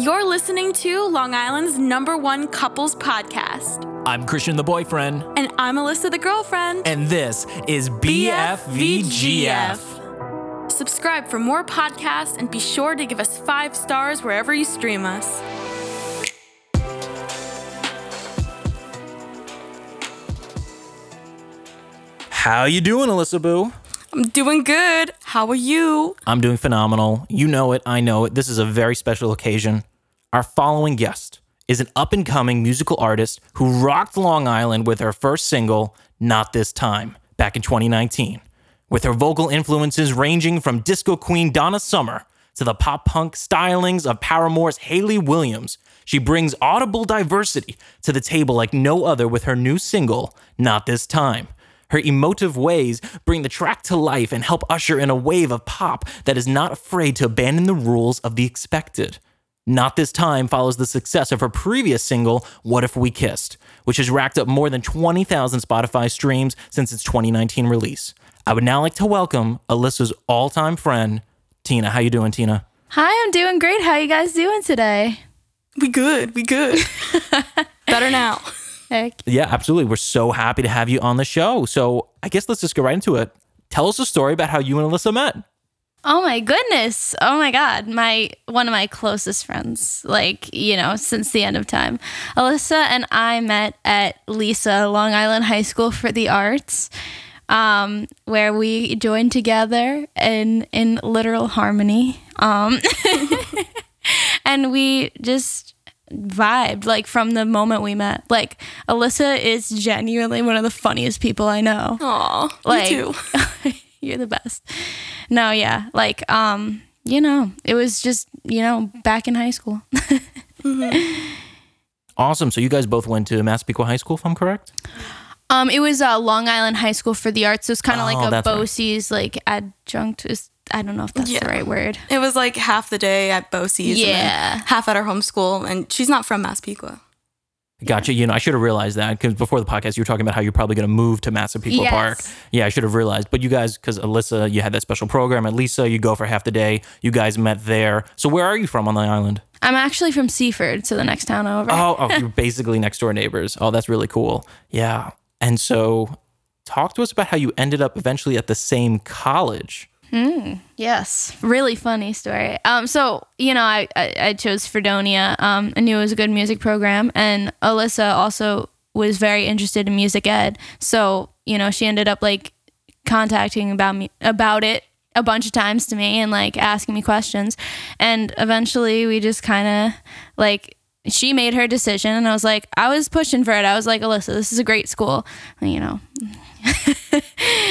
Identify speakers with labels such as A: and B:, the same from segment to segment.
A: You're listening to Long Island's number one couples podcast.
B: I'm Christian the boyfriend,
A: And I'm Alyssa the girlfriend.
B: and this is BFVGF.
A: Subscribe for more podcasts and be sure to give us five stars wherever you stream us.
B: How you doing, Alyssa Boo?
A: I'm doing good. How are you?
B: I'm doing phenomenal. You know it, I know it. This is a very special occasion. Our following guest is an up and coming musical artist who rocked Long Island with her first single, Not This Time, back in 2019. With her vocal influences ranging from disco queen Donna Summer to the pop punk stylings of Paramore's Hayley Williams, she brings audible diversity to the table like no other with her new single, Not This Time. Her emotive ways bring the track to life and help usher in a wave of pop that is not afraid to abandon the rules of the expected. Not This Time follows the success of her previous single, What If We Kissed, which has racked up more than 20,000 Spotify streams since its 2019 release. I would now like to welcome Alyssa's all-time friend, Tina. How you doing, Tina?
C: Hi, I'm doing great. How you guys doing today?
A: We good. We good. Better now.
C: Heck.
B: Yeah, absolutely. We're so happy to have you on the show. So I guess let's just go right into it. Tell us a story about how you and Alyssa met.
C: Oh my goodness. Oh my god. My one of my closest friends, like, you know, since the end of time. Alyssa and I met at Lisa Long Island High School for the Arts. Um, where we joined together in in literal harmony. Um, and we just vibed like from the moment we met. Like Alyssa is genuinely one of the funniest people I know.
A: Aw,
C: like
A: me too.
C: you're the best no yeah like um you know it was just you know back in high school
B: Awesome. So you guys both went to Massapequa High School, if I'm correct?
C: um it was uh, long island high school for the arts so it's kind of
B: Oh,
C: like a
B: that's right.
C: Like adjunct is i don't know if that's
A: Yeah.
C: the right word
A: It was like half the day at BOCES and
C: Yeah.
A: half at our home school. And she's not from Massapequa.
B: Gotcha. You know, I should have realized that because before the podcast, you were talking about how you're probably going to move to Massapequa
C: Yes.
B: Park. Yeah, I should have realized. But you guys, because Alyssa, you had that special program at Lisa, you go for half the day. You guys met there. So where are you from on the island?
C: i'm actually from seaford so the next town over
B: Oh, oh you're basically next door neighbors. Oh, that's really cool. Yeah. And so talk to us about how you ended up eventually at the same college.
C: Yes, really funny story. Um, so you know, I I, I chose Fredonia. Um, I knew it was a good music program, and Alyssa also was very interested in music ed. So you know, she ended up like contacting about me about it a bunch of times to me and like asking me questions, and eventually we just kind of like. She made her decision, and I was like, I was pushing for it. I was like, Alyssa, this is a great school. You know,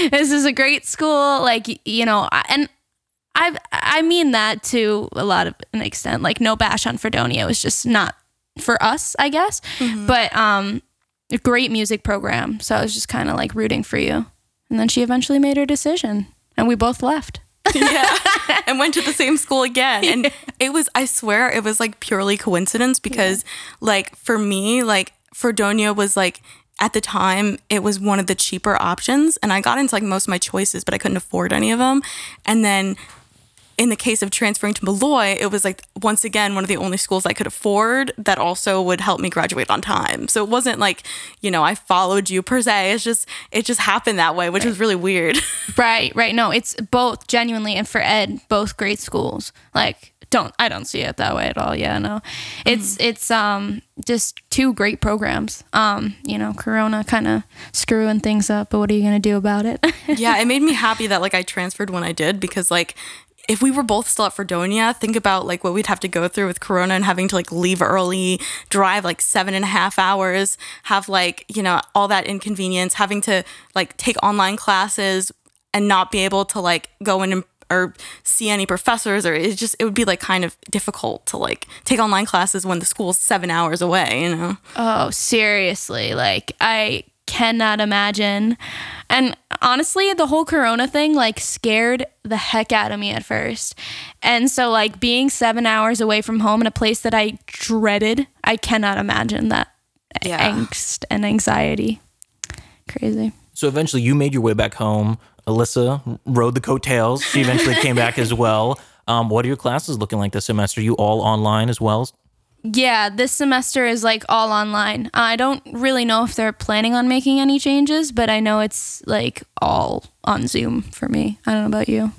C: this is a great school. Like, you know, and I I mean that to a lot of an extent. Like no bash on Fredonia. It was just not for us, I guess. But um a great music program. So I was just kind of like rooting for you. And then she eventually made her decision and we both left.
A: yeah and went to the same school again and it was i swear it was like purely coincidence because like for me like fredonia was like at the time it was one of the cheaper options and i got into like most of my choices but i couldn't afford any of them and then in the case of transferring to Molloy, it was like once again one of the only schools I could afford that also would help me graduate on time. So it wasn't like, you know, I followed you per se. It's just it just happened that way, which was really weird.
C: Right, right. No, it's both genuinely and for Ed, both great schools. Like don't I don't see it that way at all. Yeah, no. It's it's um just two great programs. Um, you know, Corona kind of screwing things up, but what are you going to do about it?
A: yeah, it made me happy that like I transferred when I did because like if we were both still at Fredonia, think about like what we'd have to go through with Corona and having to like leave early, drive like seven and a half hours, have like, you know, all that inconvenience, having to like take online classes and not be able to like go in and or see any professors or it's just it would be like kind of difficult to like take online classes when the school's seven hours away, you know?
C: Oh, seriously. Like, I cannot imagine. And honestly, the whole corona thing like scared the heck out of me at first. And so, like, being seven hours away from home in a place that I dreaded, I cannot imagine that
A: Yeah.
C: angst and anxiety. Crazy.
B: So eventually you made your way back home. Alyssa rode the coattails. She eventually came back as well. Um, what are your classes looking like this semester? You all online as well?
C: Yeah, this semester is like all online. I don't really know if they're planning on making any changes, but I know it's like all on Zoom for me. I don't know about you.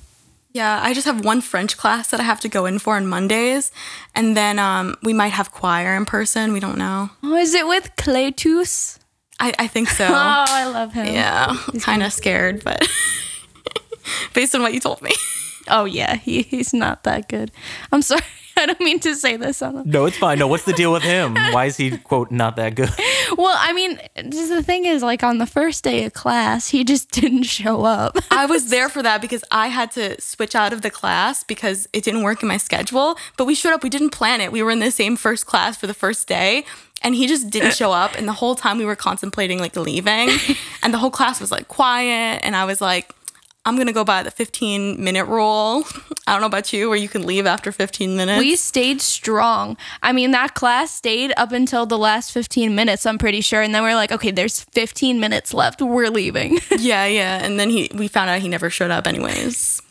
A: Yeah, I just have one French class that I have to go in for on Mondays, and then um, we might have choir in person. We don't know.
C: Oh, is it with Claytus?
A: I, I think so.
C: Oh, I love him.
A: yeah, kind of scared, but based on what you told me.
C: Oh yeah, he, he's not that good. I'm sorry. I don't mean to say this on
B: No, it's fine. No, what's the deal with him? Why is he quote not that good?
C: Well, I mean, just the thing is, like on the first day of class, he just didn't show up.
A: I was there for that because I had to switch out of the class because it didn't work in my schedule. But we showed up. We didn't plan it. We were in the same first class for the first day. And he just didn't show up. And the whole time we were contemplating like leaving. And the whole class was like quiet. And I was like, I'm going to go by the 15 minute rule. I don't know about you, where you can leave after 15 minutes.
C: we stayed strong. I mean, that class stayed up until the last 15 minutes, I'm pretty sure. And then we're like, okay, there's 15 minutes left. We're leaving.
A: yeah, yeah. And then he, we found out he never showed up anyways.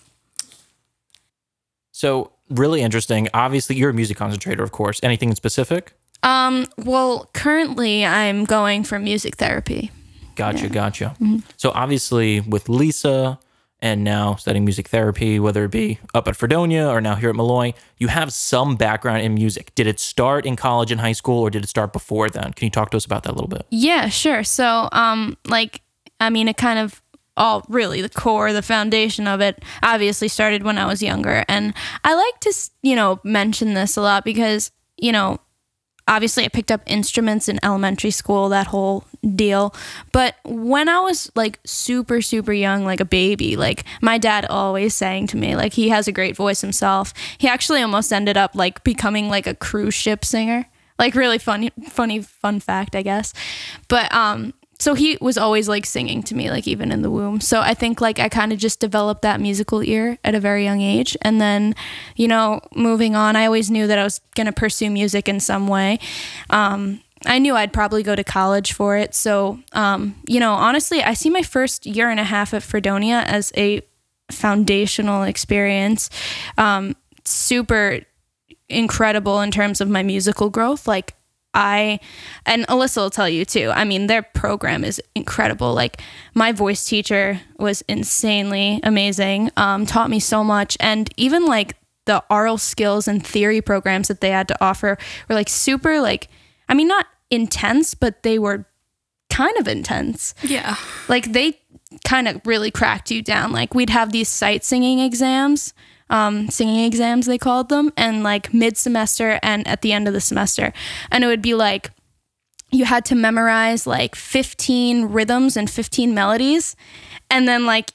B: So really interesting. Obviously, you're a music concentrator, of course. Anything in specific?
C: Um, well, currently I'm going for music therapy.
B: Gotcha, gotcha. So obviously, with Lisa and now studying music therapy, whether it be up at Fredonia or now here at Molloy, you have some background in music. Did it start in college and high school, or did it start before then? Can you talk to us about that a little bit?
C: Yeah, sure. So, um, like, I mean, it kind of all really the core, the foundation of it obviously started when I was younger. And I like to, you know, mention this a lot because, you know, obviously I picked up instruments in elementary school, that whole deal. But when I was like super, super young, like a baby, like my dad always sang to me, like he has a great voice himself. He actually almost ended up like becoming like a cruise ship singer. Like really funny, funny, fun fact, I guess. But um, so he was always like singing to me like even in the womb. So i think like i kind of just developed that musical ear at a very young age. And then you know moving on i always knew that i was going to pursue music in some way. Um, i knew i'd probably go to college for it. So um, you know honestly i see my first year and a half at fredonia as a foundational experience. Um, super incredible in terms of my musical growth. Like I and Alyssa will tell you too. I mean, their program is incredible. Like my voice teacher was insanely amazing. Um, taught me so much, and even like the aural skills and theory programs that they had to offer were like super like. I mean, not intense, but they were kind of intense.
A: Yeah.
C: Like they kind of really cracked you down. Like we'd have these sight singing exams, um, singing exams they called them, and like mid semester and at the end of the semester, and it would be like you had to memorize like 15 rhythms and 15 melodies, and then like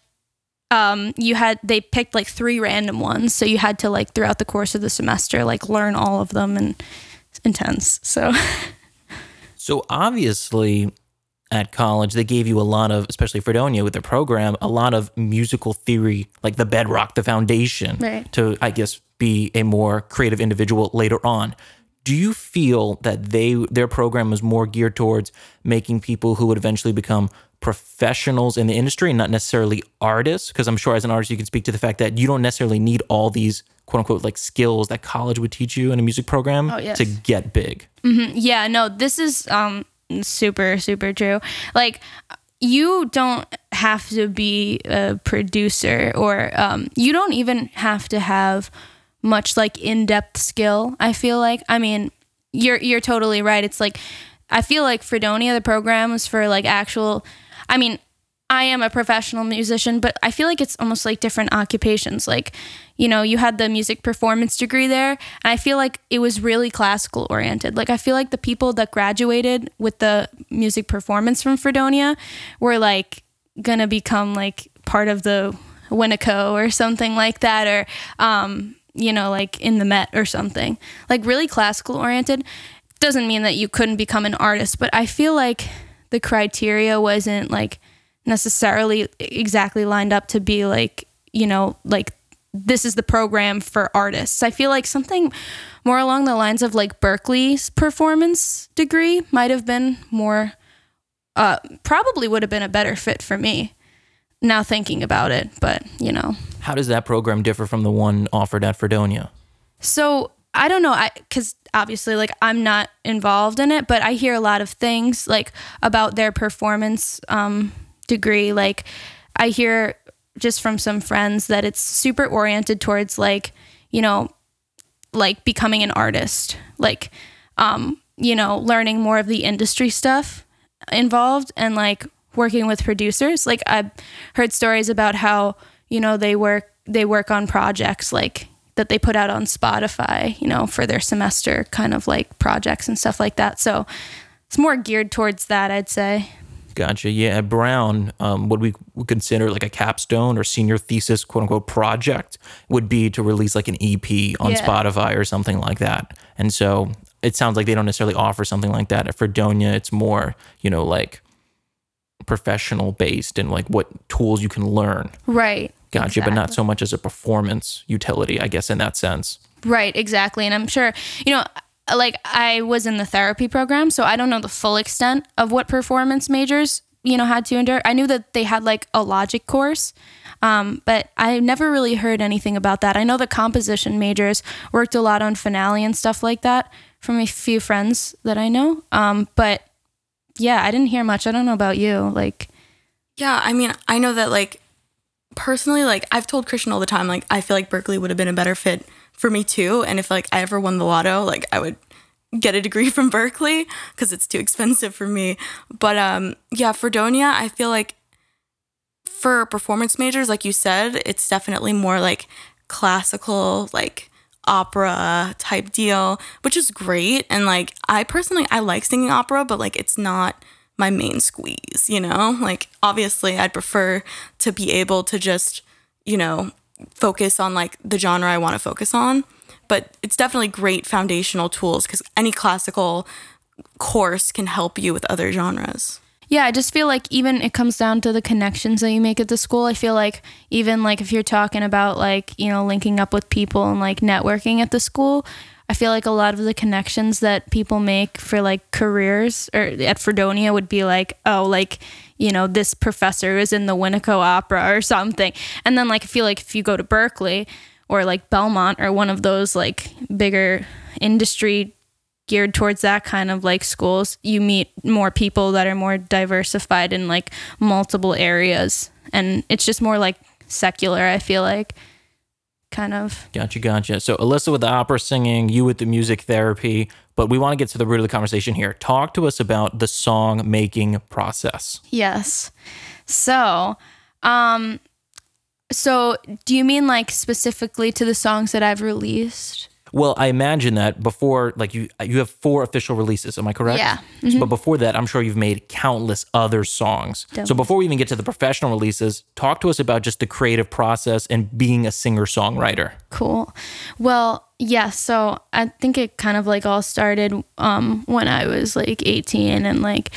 C: um, you had they picked like three random ones, so you had to like throughout the course of the semester like learn all of them and intense. So
B: So obviously, at college, they gave you a lot of, especially Fredonia with their program, a lot of musical theory, like the bedrock, the foundation,
C: Right.
B: to I guess be a more creative individual later on. Do you feel that they their program was more geared towards making people who would eventually become professionals in the industry and not necessarily artists? Because I'm sure as an artist you can speak to the fact that you don't necessarily need all these quote unquote like skills that college would teach you in a music program
C: Oh, yes.
B: to get big.
C: yeah, no, this is um super super true. Like you don't have to be a producer or um you don't even have to have much like in-depth skill, I feel like. I mean, you're you're totally right. It's like I feel like Fredonia the program is for like actual I mean, I am a professional musician, but I feel like it's almost like different occupations. Like, you know, you had the music performance degree there, and I feel like it was really classical oriented. Like, I feel like the people that graduated with the music performance from Fredonia were like gonna become like part of the Winneco or something like that, or, um, you know, like in the Met or something. Like, really classical oriented. Doesn't mean that you couldn't become an artist, but I feel like the criteria wasn't like necessarily exactly lined up to be like you know like this is the program for artists i feel like something more along the lines of like berklee's performance degree might have been more uh probably would have been a better fit for me now thinking about it but you know
B: How does that program differ from the one offered at Fredonia?
C: So I don't know, I because obviously like I'm not involved in it, but I hear a lot of things like about their performance um, degree. Like I hear just from some friends that it's super oriented towards like you know like becoming an artist, like um, you know learning more of the industry stuff involved and like working with producers. Like I've heard stories about how you know they work they work on projects like that they put out on Spotify, you know, for their semester kind of like projects and stuff like that. So it's more geared towards that, I'd say.
B: Gotcha. Yeah, at Brown, um, what we would consider like a capstone or senior thesis, quote unquote, project would be to release like an EP on
C: Yeah.
B: Spotify or something like that. And so it sounds like they don't necessarily offer something like that. At Fredonia, it's more, you know, like professional based and like what tools you can learn.
C: Right.
B: Gotcha. But not so much as a performance utility, I guess, in that sense.
C: Right, exactly. And I'm sure, you know, like I was in the therapy program, so I don't know the full extent of what performance majors, you know, had to endure. I knew that they had like a logic course, um, but I never really heard anything about that. I know the composition majors worked a lot on finale and stuff like that from a few friends that I know. Um, but yeah, I didn't hear much. I don't know about you. Like,
A: Yeah, I mean, I know that like personally, like I've told Christian all the time, like I feel like Berklee would have been a better fit for me too. And if like I ever won the lotto, like I would get a degree from Berklee because it's too expensive for me. But um, yeah, Fredonia, I feel like for performance majors, like you said, it's definitely more like classical, like opera type deal, which is great. And like I personally I like singing opera, but like it's not my main squeeze, you know? Like obviously I'd prefer to be able to just, you know, focus on like the genre I want to focus on. But it's definitely great foundational tools because any classical course can help you with other genres.
C: Yeah, I just feel like even it comes down to the connections that you make at the school. I feel like even like if you're talking about like, you know, linking up with people and like networking at the school, I feel like a lot of the connections that people make for like careers or at Fredonia would be like, oh, like, you know, this professor is in the Winneco Opera or something. And then like I feel like if you go to Berklee or like Belmont or one of those like bigger industry geared towards that kind of like schools, you meet more people that are more diversified in like multiple areas. And it's just more like secular, I feel like. Kind of.
B: Gotcha, gotcha. So Alyssa with the opera singing, you with the music therapy, but we want to get to the root of the conversation here. Talk to us about the song making process.
C: Yes. So, um, so do you mean like specifically to the songs that I've released?
B: Well, I imagine that before, like you, you have four official releases. Am I correct?
C: Yeah.
B: So, but before that, I'm sure you've made countless other songs. So before we even get to the professional releases, talk to us about just the creative process and being a singer songwriter.
C: Cool. Well, yeah, so I think it kind of like all started um when I was like 18 and like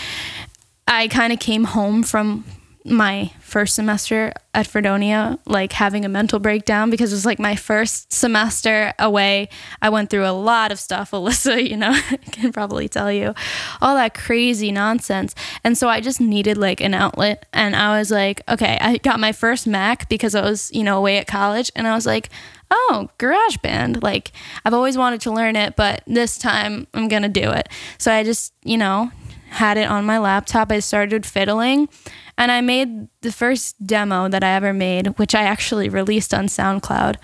C: I kind of came home from my first semester at Fredonia like having a mental breakdown because it was like my first semester away. I went through a lot of stuff, Alyssa, you know, can probably tell you all that crazy nonsense. And so I just needed like an outlet and I was like, okay, I got my first Mac because I was, you know, away at college and I was like, oh, GarageBand. Like, I've always wanted to learn it, but this time I'm going to do it. So I just, you know, had it on my laptop. I started fiddling and I made the first demo that I ever made, which I actually released on SoundCloud.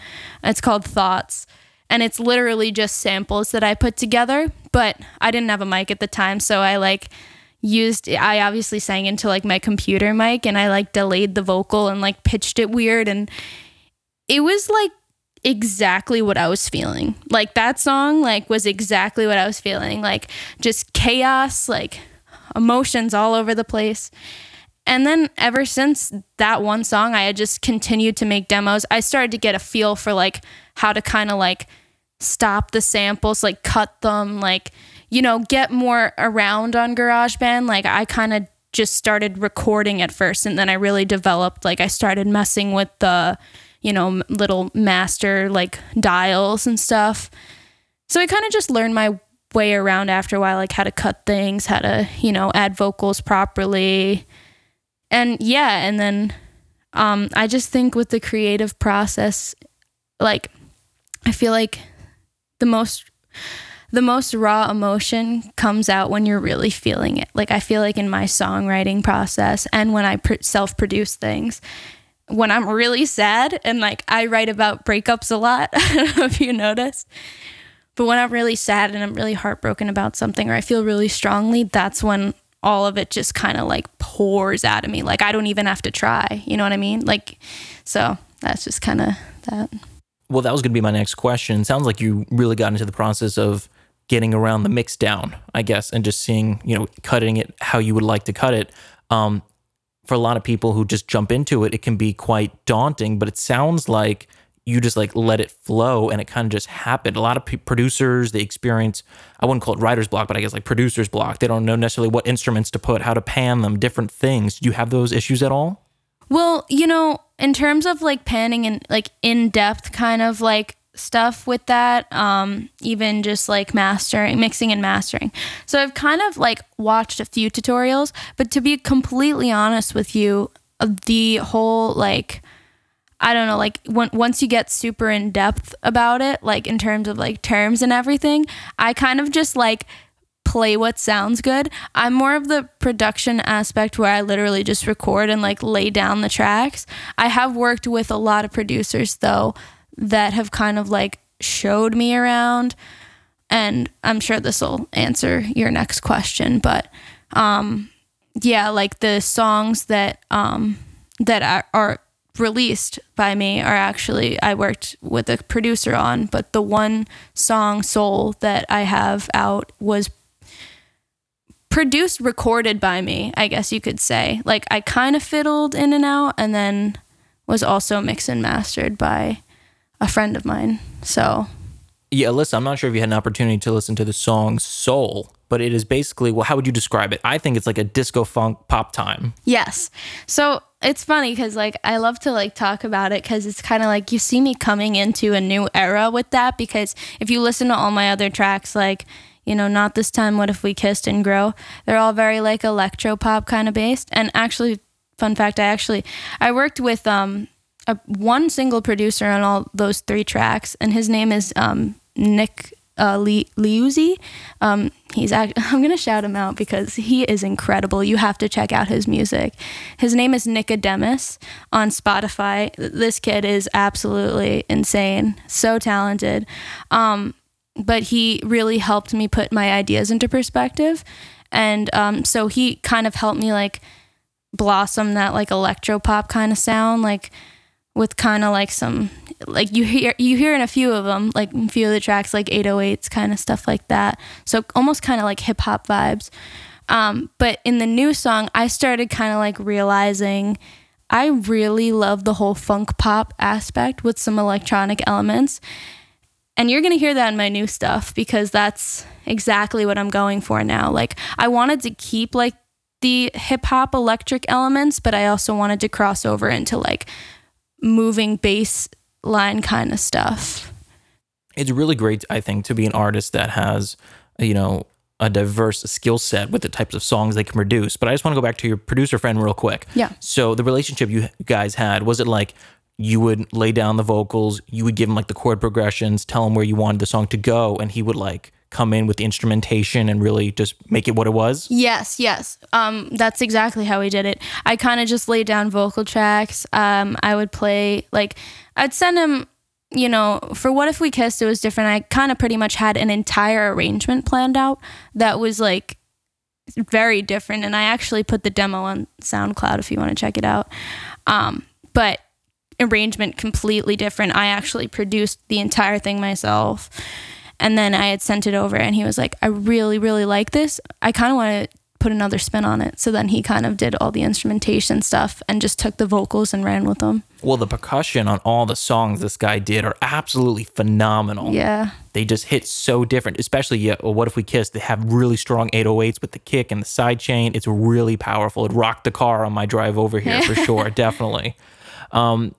C: It's called Thoughts. And it's literally just samples that I put together, but I didn't have a mic at the time. So I like used, I obviously sang into like my computer mic and I like delayed the vocal and like pitched it weird. And it was like exactly what I was feeling. Like that song like was exactly what I was feeling. Like just chaos, like emotions all over the place. And then ever since that one song, I had just continued to make demos. I started to get a feel for like how to kind of like stop the samples, like cut them, like, you know, get more around on GarageBand. Like I kind of just started recording at first and then I really developed like I started messing with the, you know, little master like dials and stuff. So I kind of just learned my way around after a while, like how to cut things, how to, you know, add vocals properly. And yeah, and then um, I just think with the creative process, like, I feel like the most the most raw emotion comes out when you're really feeling it. Like I feel like in my songwriting process and when I pr- self-produce things, when I'm really sad and like I write about breakups a lot. I don't know if you noticed. But when I'm really sad and I'm really heartbroken about something or I feel really strongly, that's when all of it just kind of like pours out of me. Like I don't even have to try. You know what I mean? Like, so that's just kind of that.
B: Well, that was going to be my next question. Sounds like you really got into the process of getting around the mix down, I guess, and just seeing, you know, cutting it how you would like to cut it. Um, for a lot of people who just jump into it, it can be quite daunting, but it sounds like you just like let it flow and it kind of just happened. A lot of p- producers, they experience, I wouldn't call it writer's block, but I guess like producer's block. They don't know necessarily what instruments to put, how to pan them, different things. Do you have those issues at all?
C: Well, you know, in terms of like panning and like in depth kind of like stuff with that, um, even just like mastering, mixing and mastering. So I've kind of like watched a few tutorials, but to be completely honest with you, the whole like, I don't know, like when, once you get super in depth about it, like in terms of like terms and everything, I kind of just like play what sounds good. I'm more of the production aspect where I literally just record and like lay down the tracks. I have worked with a lot of producers though that have kind of like showed me around and I'm sure this will answer your next question, but um yeah, like the songs that um that are, are released by me are actually I worked with a producer on, but the one song Soul that I have out was produced recorded by me, I guess you could say. Like I kind of fiddled in and out and then was also mixed and mastered by a friend of mine. So
B: Yeah, listen, I'm not sure if you had an opportunity to listen to the song Soul, but it is basically, well, how would you describe it? I think it's like a disco funk pop time.
C: Yes. So it's funny because like I love to like talk about it because it's kind of like you see me coming into a new era with that because if you listen to all my other tracks like you know not this time what if we kissed and grow they're all very like electro pop kind of based and actually fun fact I actually I worked with um a, one single producer on all those three tracks and his name is um Nick uh, Li- Liuzzi. Um, he's act- I'm gonna shout him out because he is incredible. You have to check out his music. His name is Nicodemus on Spotify. This kid is absolutely insane, so talented. Um, but he really helped me put my ideas into perspective, and um, so he kind of helped me like blossom that like electro pop kind of sound, like with kind of like some like you hear you hear in a few of them like a few of the tracks like 808s kind of stuff like that. So almost kind of like hip hop vibes. Um, but in the new song i started kind of like realizing i really love the whole funk pop aspect with some electronic elements. And you're going to hear that in my new stuff because that's exactly what i'm going for now. Like i wanted to keep like the hip hop electric elements but i also wanted to cross over into like moving bass line kind of stuff.
B: It's really great, I think, to be an artist that has, you know, a diverse skill set with the types of songs they can produce. But I just want to go back to your producer friend real quick.
C: Yeah.
B: So the relationship you guys had, was it like you would lay down the vocals, you would give him like the chord progressions, tell him where you wanted the song to go, and he would like come in with the instrumentation and really just make it what it was?
C: Yes, yes. Um, that's exactly how we did it. I kind of just laid down vocal tracks. Um, I would play like I'd send him. You know, for what if we kissed, it was different. I kind of pretty much had an entire arrangement planned out that was like very different, and I actually put the demo on SoundCloud if you want to check it out. Um, but arrangement completely different. I actually produced the entire thing myself. And then I had sent it over and he was like, I really, really like this. I kind of want to put another spin on it. So then he kind of did all the instrumentation stuff and just took the vocals and ran with them.
B: Well, the percussion on all the songs this guy did are absolutely phenomenal.
C: Yeah.
B: They just hit so different, especially yeah, well, What If We Kiss? They have really strong 808s with the kick and the side chain. It's really powerful. It rocked the car on my drive over here for sure, definitely. Um,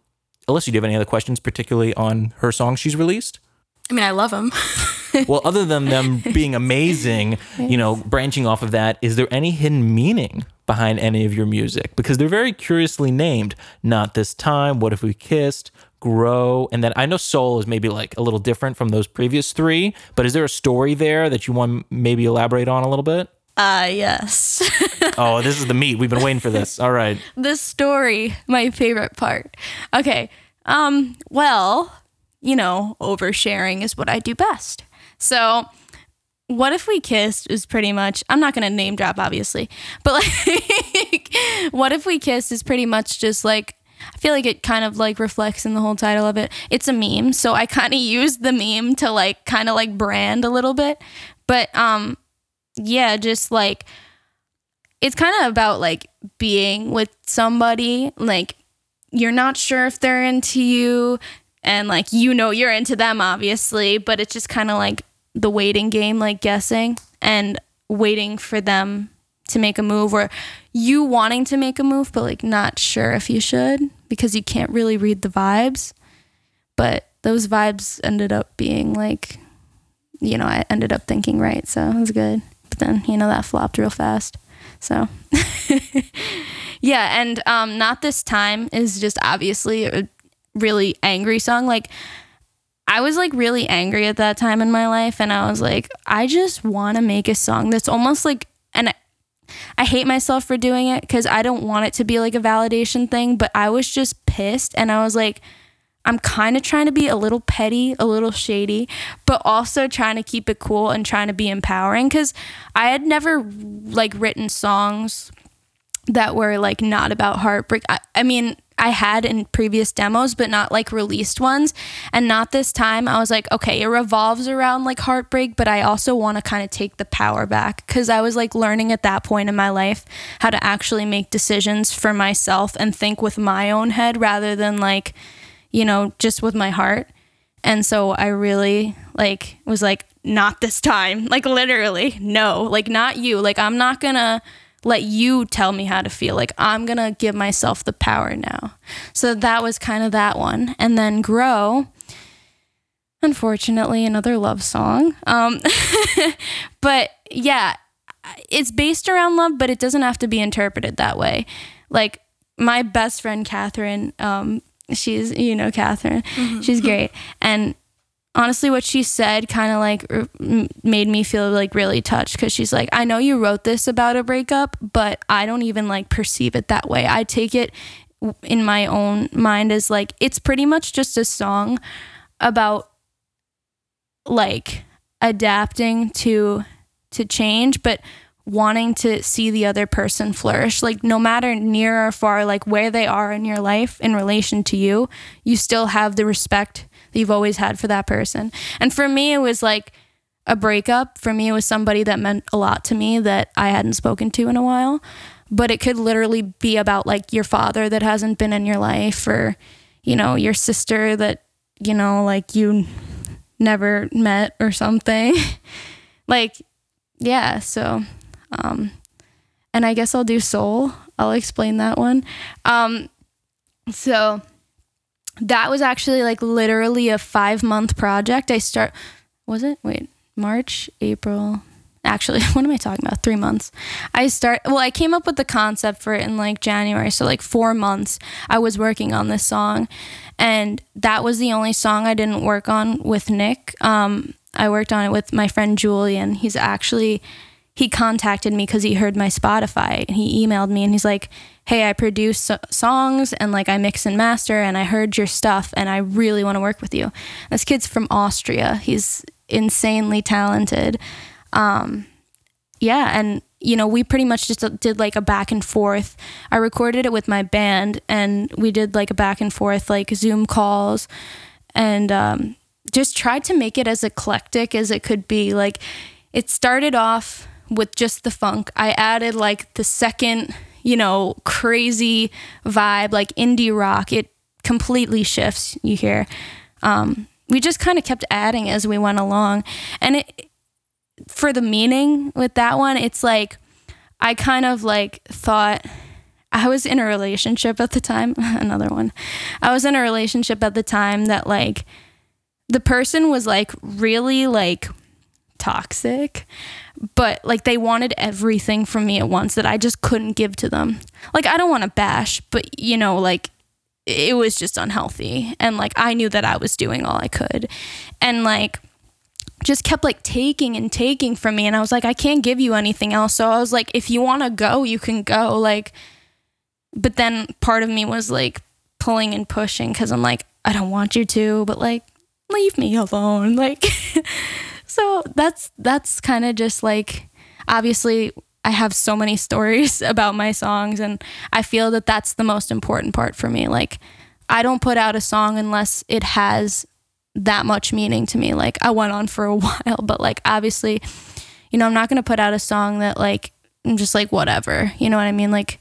B: Alyssa, do you have any other questions, particularly on her songs she's released?
A: I mean, I love them.
B: well, other than them being amazing, you know, branching off of that, is there any hidden meaning behind any of your music? Because they're very curiously named. Not this time. What if we kissed? grow, and then I know Soul is maybe like a little different from those previous three, but is there a story there that you want to maybe elaborate on a little bit?
C: Uh, yes.
B: Oh, this is the meat. We've been waiting for this. All right.
C: the story, my favorite part. Okay. Um, well, you know, oversharing is what I do best. So, what if we kissed is pretty much I'm not going to name drop obviously, but like what if we kissed is pretty much just like I feel like it kind of like reflects in the whole title of it. It's a meme, so I kind of used the meme to like kind of like brand a little bit. But um yeah, just like it's kind of about like being with somebody like you're not sure if they're into you and like you know you're into them obviously but it's just kind of like the waiting game like guessing and waiting for them to make a move or you wanting to make a move but like not sure if you should because you can't really read the vibes. But those vibes ended up being like you know i ended up thinking right so it was good. But then you know that flopped real fast. So yeah and um not this time is just obviously a really angry song like I was like really angry at that time in my life and I was like I just want to make a song that's almost like and I, I hate myself for doing it cuz I don't want it to be like a validation thing but I was just pissed and I was like I'm kind of trying to be a little petty, a little shady, but also trying to keep it cool and trying to be empowering cuz I had never like written songs that were like not about heartbreak. I, I mean, I had in previous demos, but not like released ones. And not this time. I was like, okay, it revolves around like heartbreak, but I also want to kind of take the power back because I was like learning at that point in my life how to actually make decisions for myself and think with my own head rather than like, you know, just with my heart. And so I really like was like, not this time. Like literally, no, like not you. Like I'm not gonna let you tell me how to feel. Like I'm going to give myself the power now. So that was kind of that one. And then Grow, unfortunately, another love song. Um, but yeah, it's based around love, but it doesn't have to be interpreted that way. Like my best friend, Catherine, um, she's, you know, Catherine, she's great. And honestly what she said kind of like r- made me feel like really touched because she's like i know you wrote this about a breakup but i don't even like perceive it that way. I take it in my own mind as like it's pretty much just a song about like adapting to to change but wanting to see the other person flourish. Like no matter near or far like where they are in your life in relation to you you still have the respect that you've always had for that person. And for me it was like a breakup. For me it was somebody that meant a lot to me that i hadn't spoken to in a while. But it could literally be about like your father that hasn't been in your life or you know your sister that you know like you never met or something. Like yeah so um and i guess i'll do soul. I'll explain that one. Um so that was actually like literally a five month project. I start was it? Wait march april actually what am i talking about? Three months. I start well i came up with the concept for it in like january so like four months i was working on this song. And that was the only song i didn't work on with nick. Um, i worked on it with my friend julian. He's actually he contacted me because he heard my spotify and he emailed me and he's like hey i produce so- songs and like i mix and master and i heard your stuff and i really want to work with you. This kid's from austria. He's insanely talented. Um, yeah and you know we pretty much just did like a back and forth. I recorded it with my band and we did like a back and forth like zoom calls and um, just tried to make it as eclectic as it could be. Like it started off with just the funk. I added like the second you know crazy vibe like indie rock it completely shifts you hear um, we just kind of kept adding as we went along and it for the meaning with that one, it's like I kind of like thought I was in a relationship at the time. Another one. I was in a relationship at the time that like the person was like really like toxic, but like they wanted everything from me at once that I just couldn't give to them. Like I don't want to bash, but you know, like it was just unhealthy. And like I knew that I was doing all I could. And like just kept like taking and taking from me. And I was like I can't give you anything else. So I was like if you want to go you can go. Like but then part of me was like pulling and pushing cuz I'm like I don't want you to but like leave me alone. Like so that's that's kind of just like obviously I have so many stories about my songs, and I feel that that's the most important part for me. Like, I don't put out a song unless it has that much meaning to me. Like, I went on for a while, but like, obviously, you know, I'm not going to put out a song that, like, I'm just like, whatever. You know what I mean? Like,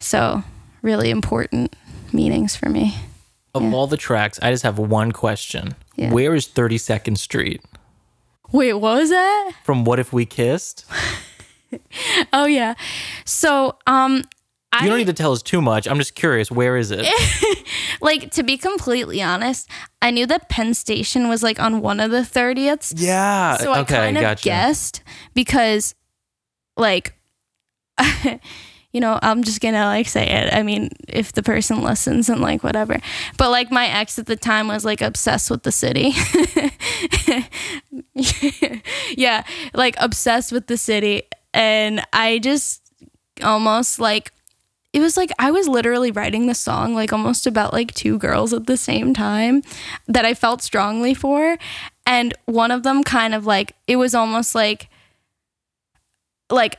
C: so really important meanings for me.
B: Of
C: Yeah.
B: all the tracks, I just have one question.
C: Yeah.
B: Where is 32nd Street?
C: Wait, what was that?
B: From What If We Kissed?
C: Oh, yeah. So, um, I
B: You don't need to tell us too much. I'm just curious. Where is it?
C: like to be completely honest, I knew that Penn Station was like on one of the 30ths.
B: yeah.
C: So I
B: okay,
C: kind of
B: gotcha.
C: guessed because, like, you know, I'm just gonna like say it. I mean, if the person listens and like whatever. But like my ex at the time was like obsessed with the city. yeah, like obsessed with the city, and I just almost like it was like I was literally writing the song like almost about like two girls at the same time that I felt strongly for. And one of them kind of like it was almost like like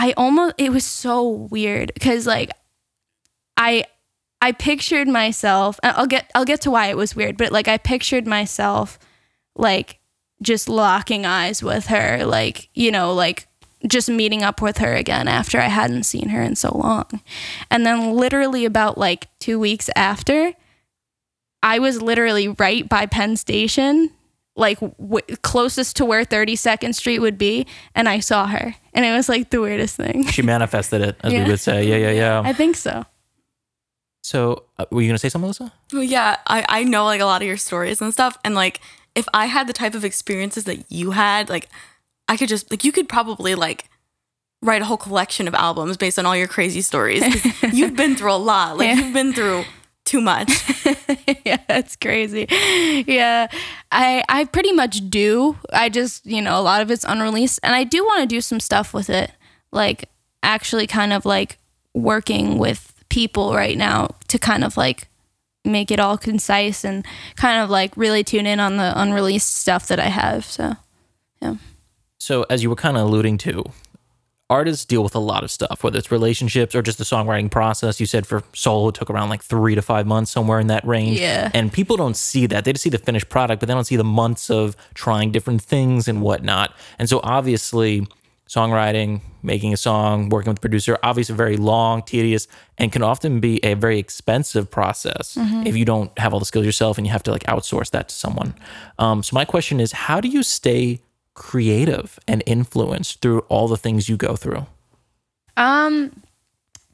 C: I almost it was so weird cuz like I I pictured myself I'll get I'll get to why it was weird, but like I pictured myself like just locking eyes with her like, you know, like just meeting up with her again after I hadn't seen her in so long. And then literally about like 2 weeks after I was literally right by Penn Station, like w- closest to where 32nd Street would be, and I saw her. And it was like the weirdest thing.
B: She manifested it, as
C: Yeah.
B: we would say. Yeah, yeah, yeah.
C: I think so.
B: so, uh, were you going to say something, Melissa?
A: Well, yeah, I, I know like a lot of your stories and stuff. And like, if I had the type of experiences that you had, like, I could just, like, you could probably like write a whole collection of albums based on all your crazy stories. You've been through a lot. Like,
C: Yeah.
A: you've been through too much.
C: yeah, that's crazy. Yeah. I I pretty much do. I just, you know, a lot of it's unreleased and I do want to do some stuff with it. Like actually kind of like working with people right now to kind of like make it all concise and kind of like really tune in on the unreleased stuff that I have. So, yeah.
B: So, as you were kind of alluding to, artists deal with a lot of stuff, whether it's relationships or just the songwriting process. You said for solo, it took around like three to five months, somewhere in that range.
C: Yeah.
B: And people don't see that. They just see the finished product, but they don't see the months of trying different things and whatnot. And so, obviously, songwriting, making a song, working with a producer, obviously very long, tedious, and can often be a very expensive process if you don't have all the skills yourself and you have to like outsource that to someone. Um, so my question is, how do you stay creative and influenced through all the things you go through?
C: Um,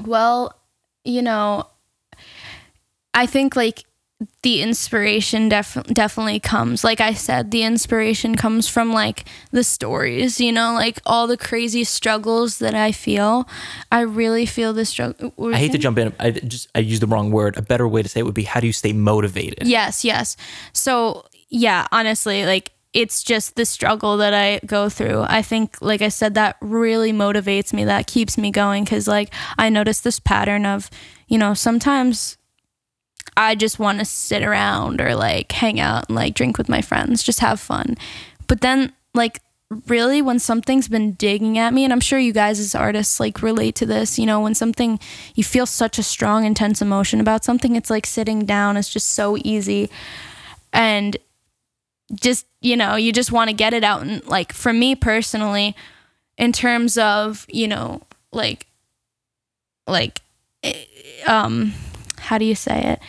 C: well, you know, I think like the inspiration def- definitely comes. Like I said, the inspiration comes from like the stories, you know, like all the crazy struggles that I feel. I really feel the struggle.
B: I hate to jump in. I just I used the wrong word. A better way to say it would be, how do you stay motivated?
C: Yes, yes. So, yeah, honestly, like it's just the struggle that I go through. I think, like I said, that really motivates me. That keeps me going because, like, I notice this pattern of, you know, sometimes I just want to sit around or like hang out and like drink with my friends, just have fun. But then, like, really, when something's been digging at me, and I'm sure you guys as artists like relate to this, you know, when something you feel such a strong, intense emotion about something, it's like sitting down is just so easy. And just, you know, you just want to get it out. And like, for me personally, in terms of, you know, like, like, eh, um, how do you say it?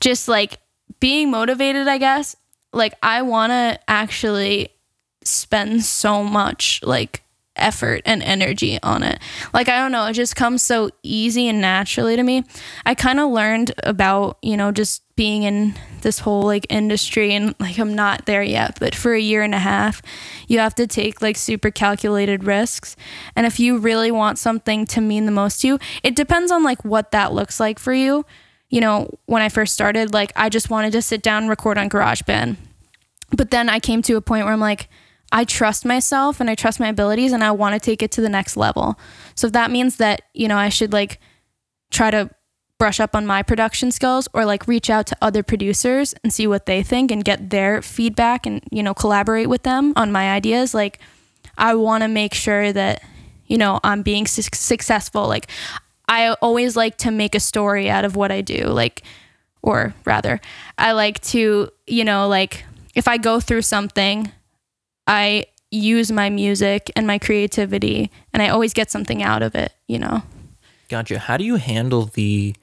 C: Just like being motivated, I guess. Like I want to actually spend so much like effort and energy on it. Like I don't know, it just comes so easy and naturally to me. I kind of learned about, you know, just being in this whole like industry and like I'm not there yet, but for a year and a half, you have to take like super calculated risks. And if you really want something to mean the most to you, it depends on like what that looks like for you. you know, when I first started, like I just wanted to sit down and record on GarageBand. But then I came to a point where I'm like, I trust myself and I trust my abilities and I want to take it to the next level. So if that means that, you know, I should like try to brush up on my production skills or like reach out to other producers and see what they think and get their feedback and, you know, collaborate with them on my ideas, like I want to make sure that, you know, I'm being su- successful. Like I always like to make a story out of what I do. Like, or rather, I like to, you know, like if I go through something, I use my music and my creativity and I always get something out of it, you know?
B: Gotcha. How do you handle the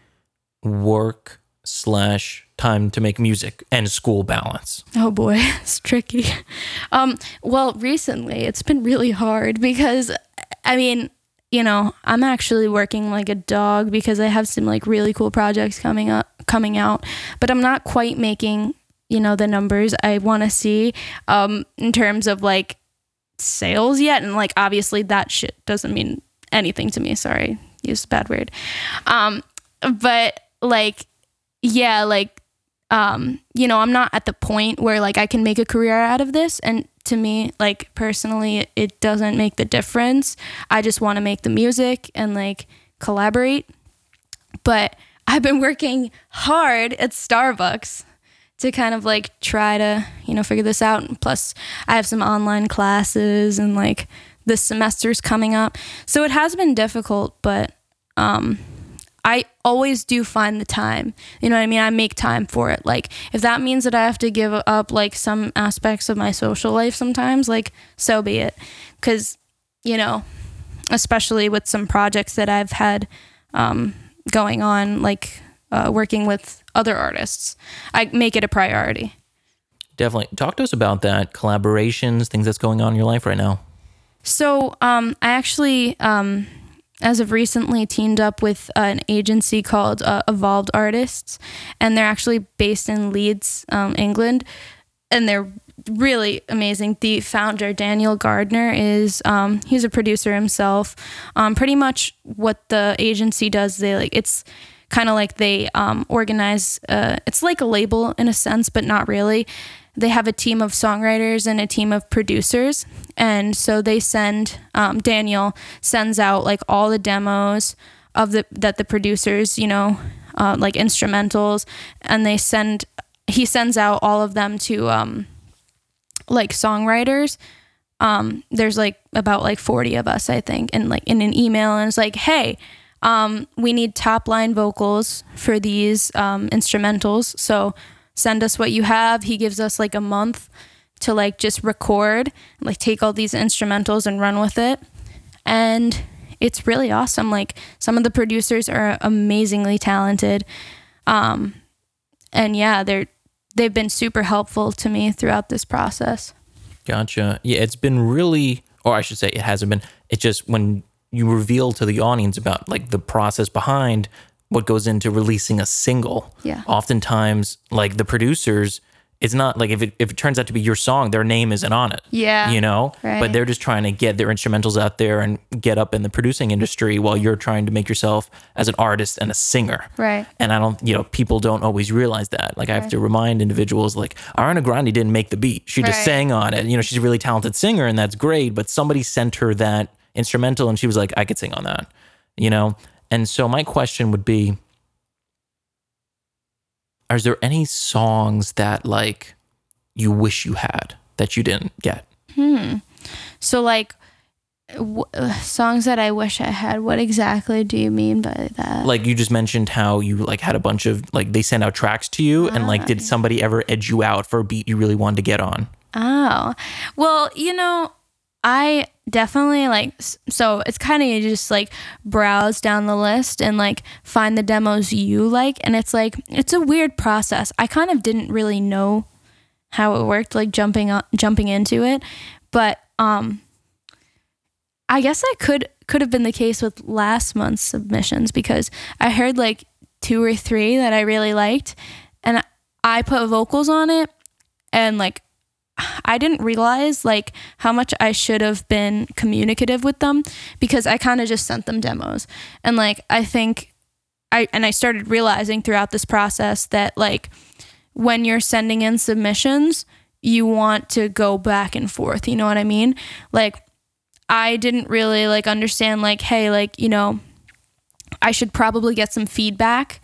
B: work slash time to make music and school balance?
C: Oh boy, it's tricky. Um, well, recently it's been really hard because, I mean, you know, I'm actually working like a dog because I have some like really cool projects coming up, coming out, but I'm not quite making, you know, the numbers I want to see um, in terms of like sales yet. And like, obviously, that shit doesn't mean anything to me. Sorry, used a bad word. Um, but like, yeah, like, um, you know, I'm not at the point where like I can make a career out of this. And to me, like personally, it doesn't make the difference. I just want to make the music and like collaborate. But I've been working hard at Starbucks to kind of like try to, you know, figure this out. Plus, I have some online classes and like this semester's coming up. So it has been difficult, but um I always do find the time. You know what I mean? I make time for it. Like if that means that I have to give up like some aspects of my social life sometimes, like so be it. Cuz you know, especially with some projects that I've had um, going on like uh, working with other artists, I make it a priority.
B: Definitely. Talk to us about that collaborations, things that's going on in your life right now.
C: So um, I actually, um, as of recently, teamed up with an agency called uh, Evolved Artists, and they're actually based in Leeds, um, England, and they're really amazing. The founder, Daniel Gardner, is um, he's a producer himself. Um, pretty much what the agency does, they like it's kind of like they um, organize. Uh, it's like a label in a sense, but not really they have a team of songwriters and a team of producers and so they send um, daniel sends out like all the demos of the that the producers you know uh, like instrumentals and they send he sends out all of them to um, like songwriters um, there's like about like 40 of us i think and like in an email and it's like hey um, we need top line vocals for these um, instrumentals so send us what you have. He gives us like a month to like just record, like take all these instrumentals and run with it. And it's really awesome. Like some of the producers are amazingly talented. Um and yeah, they're they've been super helpful to me throughout this process.
B: Gotcha. Yeah, it's been really, or I should say, it hasn't been. It just when you reveal to the audience about like the process behind what goes into releasing a single.
C: Yeah.
B: Oftentimes, like the producers, it's not like if it if it turns out to be your song, their name isn't on it.
C: Yeah.
B: You know?
C: Right.
B: But they're just trying to get their instrumentals out there and get up in the producing industry while you're trying to make yourself as an artist and a singer.
C: Right.
B: And I don't, you know, people don't always realize that. Like I have to remind individuals like Ariana Grande didn't make the beat. She just
C: Right.
B: sang on it. You know, she's a really talented singer and that's great, but somebody sent her that instrumental and she was like, I could sing on that. You know? And so my question would be Are there any songs that like you wish you had that you didn't get? Hmm.
C: So like w- uh, songs that I wish I had. What exactly do you mean by that?
B: Like you just mentioned how you like had a bunch of like they sent out tracks to you and like did somebody ever edge you out for a beat you really wanted to get on?
C: Oh, well, you know, I definitely like, so it's kind of you just like browse down the list and like find the demos you like. And it's like, it's a weird process. I kind of didn't really know how it worked, like jumping on, jumping into it. But, um, I guess I could could have been the case with last month's submissions because I heard like two or three that I really liked and I put vocals on it and like I didn't realize like how much I should have been communicative with them because I kind of just sent them demos. And like I think I and I started realizing throughout this process that like when you're sending in submissions, you want to go back and forth. You know what I mean? Like I didn't really like understand like hey, like, you know, I should probably get some feedback.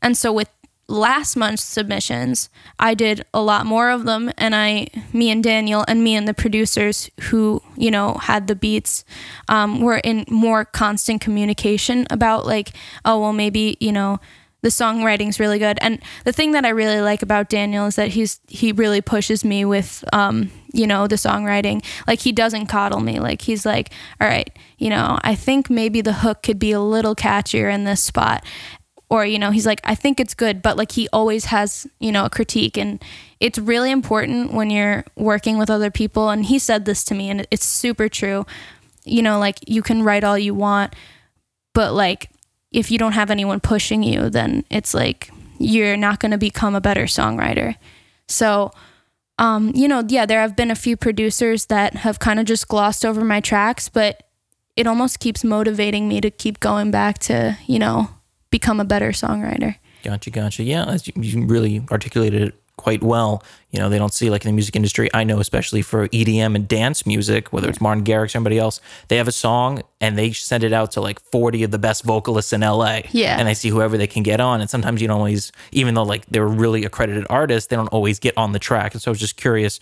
C: And so with last month's submissions, I did a lot more of them and I me and Daniel and me and the producers who, you know, had the beats um, were in more constant communication about like, oh well maybe, you know, the songwriting's really good. And the thing that I really like about Daniel is that he's he really pushes me with um, you know, the songwriting. Like he doesn't coddle me. Like he's like, "All right, you know, I think maybe the hook could be a little catchier in this spot." Or, you know, he's like, "I think it's good," but like he always has, you know, a critique and it's really important when you're working with other people and he said this to me and it's super true. You know, like you can write all you want, but like if you don't have anyone pushing you, then it's like you're not going to become a better songwriter. So, um, you know, yeah, there have been a few producers that have kind of just glossed over my tracks, but it almost keeps motivating me to keep going back to, you know, become a better songwriter.
B: Gotcha, gotcha. Yeah, as you, you really articulated it quite well. You know, they don't see like in the music industry. I know, especially for EDM and dance music, whether it's Martin Garrix or somebody else, they have a song and they send it out to like 40 of the best vocalists in LA.
C: Yeah.
B: And they see whoever they can get on. And sometimes you don't always, even though like they're really accredited artists, they don't always get on the track. And so I was just curious.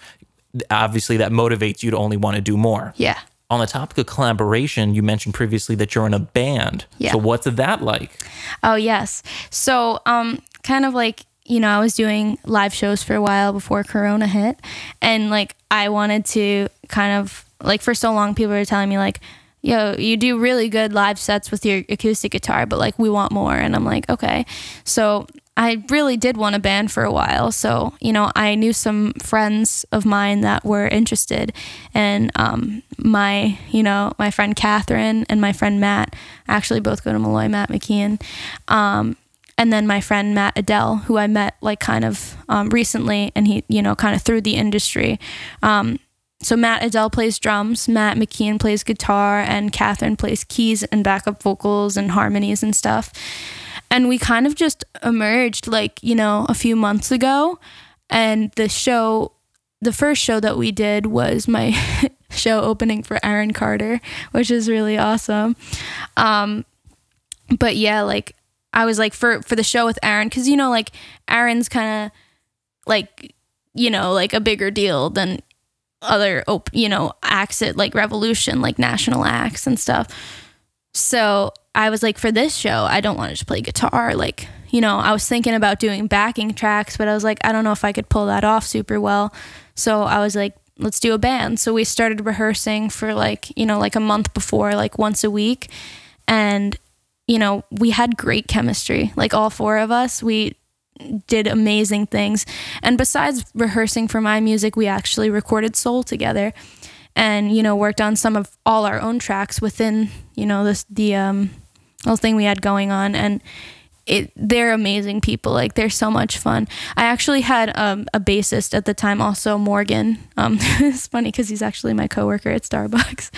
B: Obviously, that motivates you to only want to do more.
C: Yeah.
B: On the topic of collaboration, you mentioned previously that you're in a band.
C: Yeah.
B: So what's that like?
C: Oh, yes. So, um, kind of like you know, I was doing live shows for a while before Corona hit. And like, I wanted to kind of, like, for so long, people were telling me, like, yo, you do really good live sets with your acoustic guitar, but like, we want more. And I'm like, okay. So I really did want a band for a while. So, you know, I knew some friends of mine that were interested. And um, my, you know, my friend Catherine and my friend Matt actually both go to Molloy, Matt McKeon. Um, and then my friend Matt Adele, who I met like kind of um, recently, and he, you know, kind of through the industry. Um, so Matt Adele plays drums, Matt McKeon plays guitar, and Catherine plays keys and backup vocals and harmonies and stuff. And we kind of just emerged like, you know, a few months ago. And the show, the first show that we did was my show opening for Aaron Carter, which is really awesome. Um, but yeah, like I was like for for the show with Aaron because you know like Aaron's kind of like you know like a bigger deal than other op- you know acts at like Revolution like national acts and stuff. So I was like for this show I don't want to just play guitar like you know I was thinking about doing backing tracks but I was like I don't know if I could pull that off super well. So I was like let's do a band. So we started rehearsing for like you know like a month before like once a week and you know, we had great chemistry. Like all four of us, we did amazing things. And besides rehearsing for my music, we actually recorded Soul together and, you know, worked on some of all our own tracks within, you know, this the um whole thing we had going on and it they're amazing people. Like they're so much fun. I actually had um, a bassist at the time also morgan. Um, it's funny because he's actually my coworker at starbucks.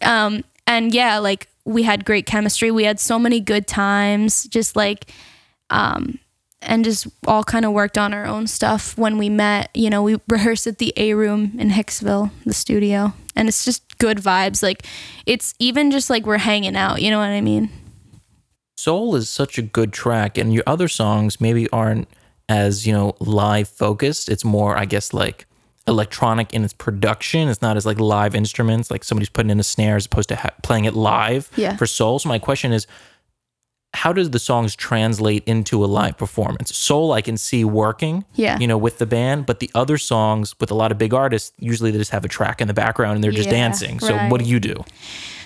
C: Um, and yeah like we had great chemistry. We had so many good times, just like, um, and just all kind of worked on our own stuff when we met. You know, we rehearsed at the A Room in Hicksville, the studio, and it's just good vibes. Like, it's even just like we're hanging out. You know what I mean?
B: Soul is such a good track, and your other songs maybe aren't as you know live focused. It's more, I guess, like electronic in its production. It's not as like live instruments, like somebody's putting in a snare as opposed to ha- playing it live
C: Yeah.
B: for Soul. So my question is, how does the songs translate into a live performance? Soul, I can see working,
C: Yeah.
B: you know, with the band, but the other songs with a lot of big artists, usually they just have a track in the background and they're just
C: Yeah,
B: dancing. So what do you do?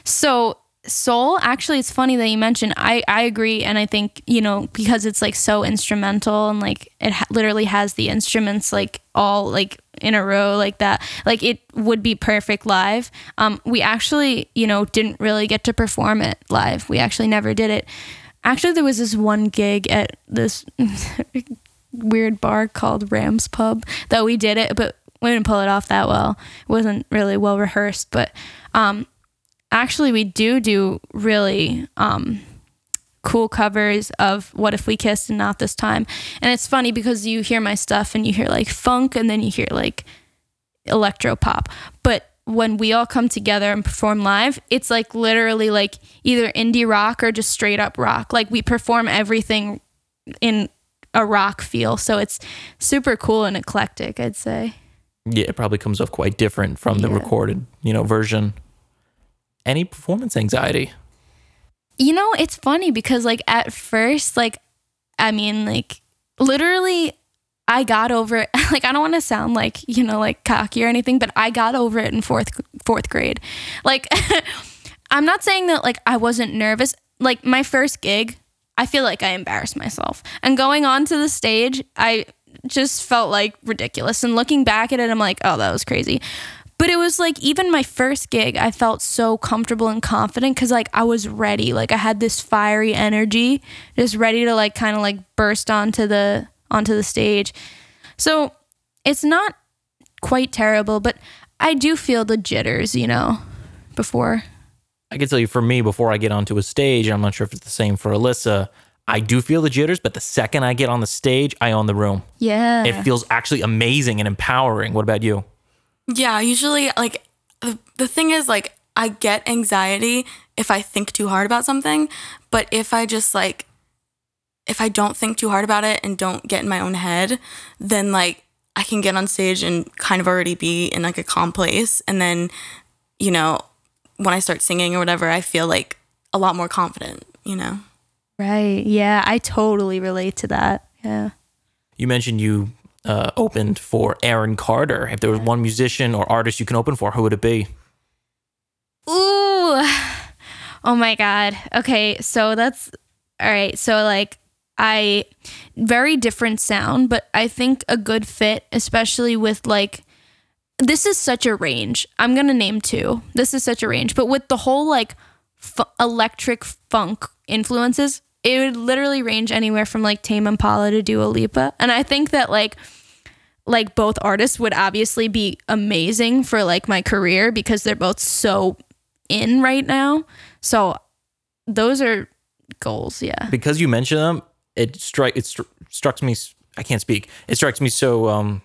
C: So soul actually it's funny that you mentioned i i agree and i think you know because it's like so instrumental and like it ha- literally has the instruments like all like in a row like that like it would be perfect live um we actually you know didn't really get to perform it live we actually never did it actually there was this one gig at this weird bar called Rams Pub that we did it, but we didn't pull it off that well. It wasn't really well rehearsed, but um, actually we do do really um, cool covers of What If We Kissed and Not This Time. And it's funny because you hear my stuff and you hear like funk and then you hear like electro pop. But when we all come together and perform live, it's like literally like either indie rock or just straight up rock. Like we perform everything in a rock feel. So it's super cool and eclectic, I'd say.
B: Yeah, it probably comes off quite different from the recorded, you know, version. Any performance anxiety?
C: You know, it's funny because like at first, like I mean, like literally I got over it. Like I don't want to sound like, you know, like cocky or anything, but I got over it in fourth fourth grade. Like I'm not saying that like I wasn't nervous. Like my first gig, I feel like I embarrassed myself. And going onto the stage, I just felt like ridiculous. And looking back at it, I'm like, oh, that was crazy. But it was like even my first gig, I felt so comfortable and confident because like I was ready. Like I had this fiery energy, just ready to like kind of like burst onto the onto the stage. So it's not quite terrible, but I do feel the jitters, you know, before.
B: I can tell you for me, before I get onto a stage, I'm not sure if it's the same for Alyssa. I do feel the jitters, but the second I get on the stage, I own the room.
C: Yeah.
B: It feels actually amazing and empowering. What about you?
A: Yeah, usually like the, the thing is like I get anxiety if I think too hard about something, but if I just like if I don't think too hard about it and don't get in my own head, then like I can get on stage and kind of already be in like a calm place and then you know, when I start singing or whatever, I feel like a lot more confident, you know.
C: right. Yeah, I totally relate to that. Yeah.
B: You mentioned you uh, opened for Aaron Carter. If there was one musician or artist you can open for, who would it be?
C: Ooh. Oh my god. Okay, so that's all right. So like I very different sound, but I think a good fit especially with like this is such a range. I'm to name two. This is such a range, but with the whole like fu- electric funk influences, it would literally range anywhere from like Tame Impala to Dua Lipa. And I think that like like both artists would obviously be amazing for like my career because they're both so in right now. So those are goals, yeah.
B: Because you mentioned them, it strike it struck me. I can't speak. It strikes me so um,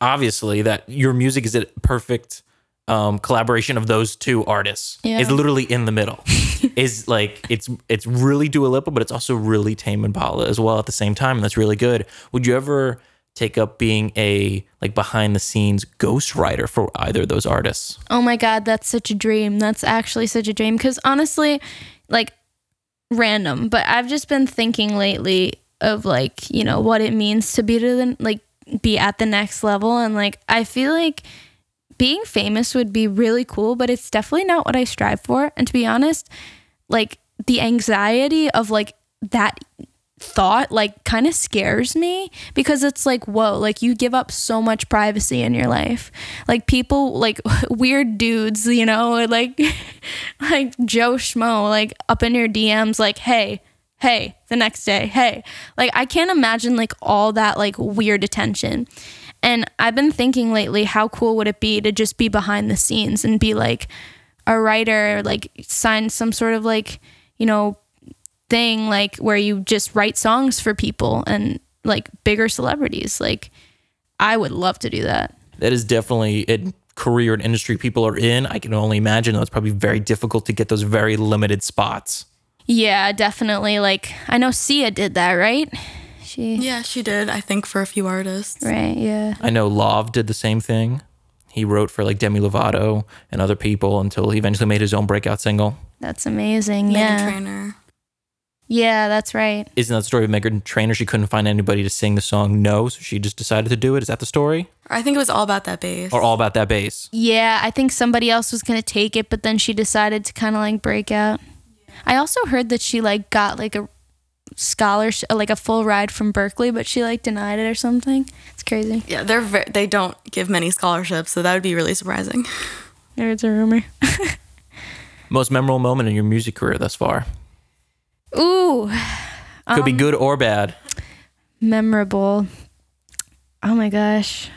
B: obviously that your music is a perfect um, collaboration of those two artists.
C: Yeah.
B: Is literally in the middle. is like it's it's really Dua Lipa, but it's also really Tame Impala as well at the same time, and that's really good. Would you ever take up being a like behind the scenes ghostwriter for either of those artists?
C: Oh my god, that's such a dream. That's actually such a dream cuz honestly, like random, but I've just been thinking lately of like, you know, what it means to be to the like be at the next level and like I feel like being famous would be really cool, but it's definitely not what I strive for. And to be honest, like the anxiety of like that thought like kind of scares me because it's like whoa like you give up so much privacy in your life. Like people like weird dudes you know like like joe schmo like up in your dms like hey hey the next day hey. Like i can't imagine like all that like weird attention. And i've been thinking lately how cool would it be to just be behind the scenes and be like a writer like sign some sort of like you know thing like where you just write songs for people and like bigger celebrities like i would love to do that
B: that is definitely a career and industry people are in. I can only imagine though it's probably very difficult to get those very limited spots.
C: yeah definitely like i know sia did that right she
A: Yeah, she did, I think for a few artists.
C: right yeah
B: I know Lauv did the same thing. He wrote for like Demi Lovato and other people until he eventually made his own breakout single.
C: that's amazing
A: Meghan
C: yeah
A: Trainor.
C: Yeah that's right
B: Isn't that the story of Meghan Trainor? She couldn't find anybody to sing the song No, so she just decided to do it. Is that the story?
A: I think it was all about that bass.
B: Or all about that bass?
C: yeah i think somebody else was gonna take it but then she decided to kind of like break out i also heard that she like got like a scholarship uh, like a full ride from berklee but she like denied it or something it's crazy
A: yeah, they're ve- they don't give many scholarships, so that would be really surprising.
C: there's a rumor
B: Most memorable moment in your music career thus far?
C: Ooh
B: Could be good or bad.
C: memorable. Oh my gosh.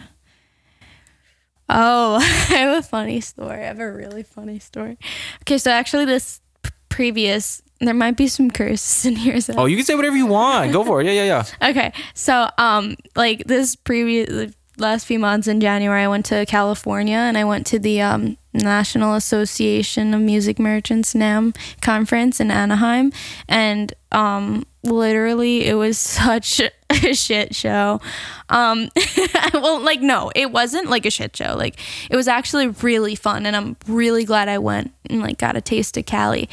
C: Oh, I have a funny story. I have a really funny story. Okay, so actually, this p- previous there might be some curses in here. So.
B: Oh, you can say whatever you want. Go for it. Yeah, yeah, yeah.
C: Okay, so um, like this previous last few months in January, I went to California and I went to the um National Association of Music Merchants NAMM conference in Anaheim, and um, literally it was such a shit show. Um, well, like no, it wasn't like a shit show. Like it was actually really fun, and I'm really glad I went and like got a taste of Cali.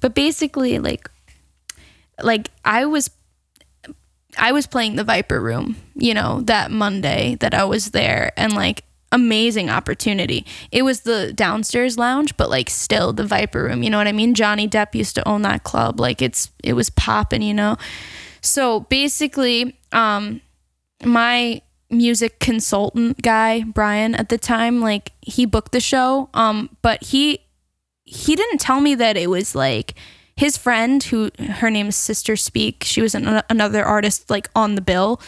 C: But basically, like, like I was I was playing the Viper Room, you know, that Monday that I was there and like amazing opportunity. It was the downstairs lounge, but like still the Viper Room, you know what I mean? Johnny Depp used to own that club. Like it's it was popping, you know. So basically, um my music consultant guy, Brian at the time, like he booked the show, um but he he didn't tell me that it was like his friend who her name is sister speak she was an, another artist like on the bill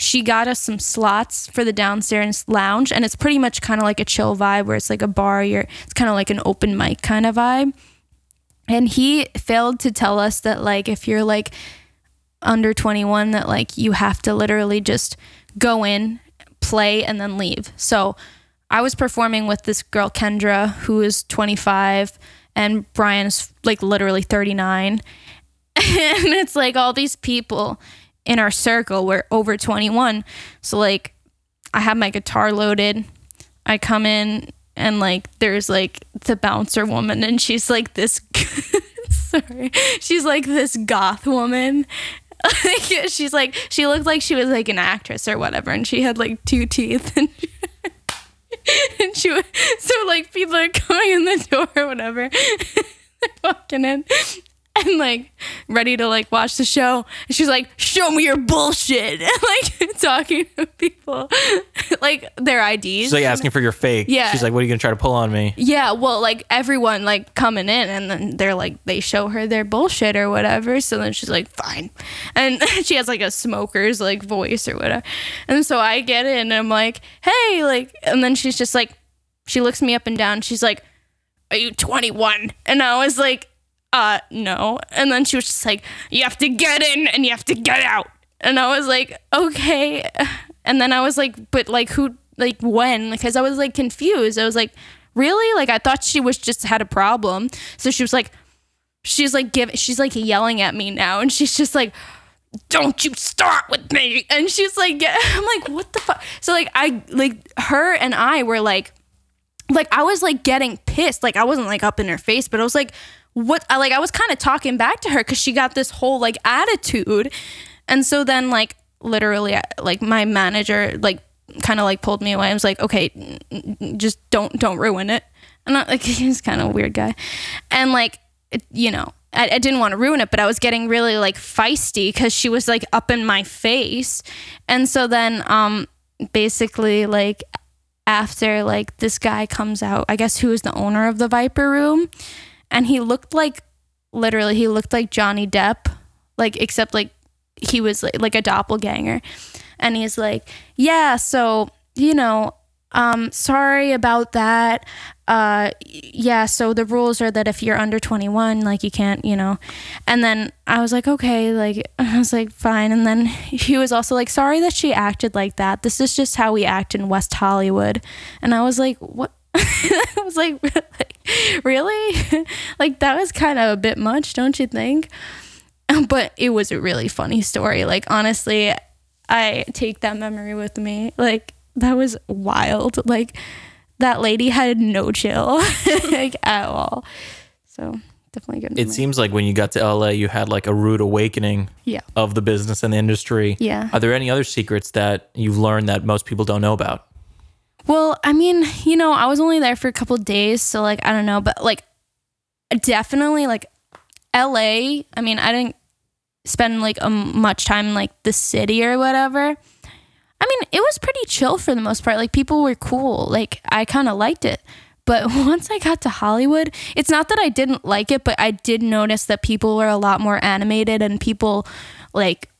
C: she got us some slots for the downstairs lounge and it's pretty much kind of like a chill vibe where it's like a bar you're it's kind of like an open mic kind of vibe and he failed to tell us that like if you're like under 21 that like you have to literally just go in play and then leave so i was performing with this girl kendra who is 25 and Brian's like literally 39. and it's like all these people in our circle we're over 21. So like I have my guitar loaded. I come in and like there's like the bouncer woman and she's like this sorry. She's like this goth woman. she's like she looked like she was like an actress or whatever and she had like two teeth and and she was, so like people are coming in the door or whatever walking in and like ready to like watch the show. And she's like show me your bullshit. And like talking to people. Like their IDs
B: She's like asking for your fake.
C: Yeah.
B: She's like, what are you gonna try to pull on me?
C: yeah well like everyone like coming in and then they're like they show her their bullshit or whatever. So then she's like fine. And she has like a smoker's like voice or whatever. And so I get in and I'm like hey like and then she's just like she looks me up and down. She's like are you 21 and I was like uh no. And then she was just like you have to get in and you have to get out. And I was like okay. And then I was like but like who like when? Because I was like confused. I was like really? Like I thought she was just had a problem. So she was like she's like give she's like yelling at me now. And she's just like don't you start with me. And she's like yeah. I'm like what the fuck so like I like her and I were like like I was like getting pissed. Like I wasn't like up in her face, but I was like, what? I like I was kind of talking back to her because she got this whole like attitude, and so then like literally like my manager like kind of like pulled me away. I was like, okay, just don't don't ruin it. And I, like he's kind of a weird guy, and like it, you know. I, I didn't want to ruin it, but I was getting really like feisty because she was like up in my face, and so then um basically like after like this guy comes out, I guess who is the owner of the Viper Room, and he looked like literally he looked like Johnny Depp, like except like he was like, like a doppelganger, and he's like, yeah, so you know, um, sorry about that. Uh, yeah, so the rules are that if you're under 21, like you can't, you know. And then I was like, okay, like I was like, fine. And then he was also like, sorry that she acted like that. This is just how we act in West Hollywood. And I was like, what? I was like, really? like that was kind of a bit much, don't you think? But it was a really funny story. Like honestly, I take that memory with me. Like that was wild. Like that lady had no chill like at all. So definitely good.
B: It
C: memory.
B: seems like when you got to LA, you had like a rude awakening
C: yeah.
B: of the business and the industry.
C: Yeah.
B: Are there any other secrets that you've learned that most people don't know about?
C: Well, I mean, you know, I was only there for a couple days, so like I don't know, but like definitely like LA, I mean, I didn't spend like um, much time in like the city or whatever. I mean, it was pretty chill for the most part. Like people were cool. Like I kind of liked it. But once I got to Hollywood, it's not that I didn't like it, but I did notice that people were a lot more animated and people like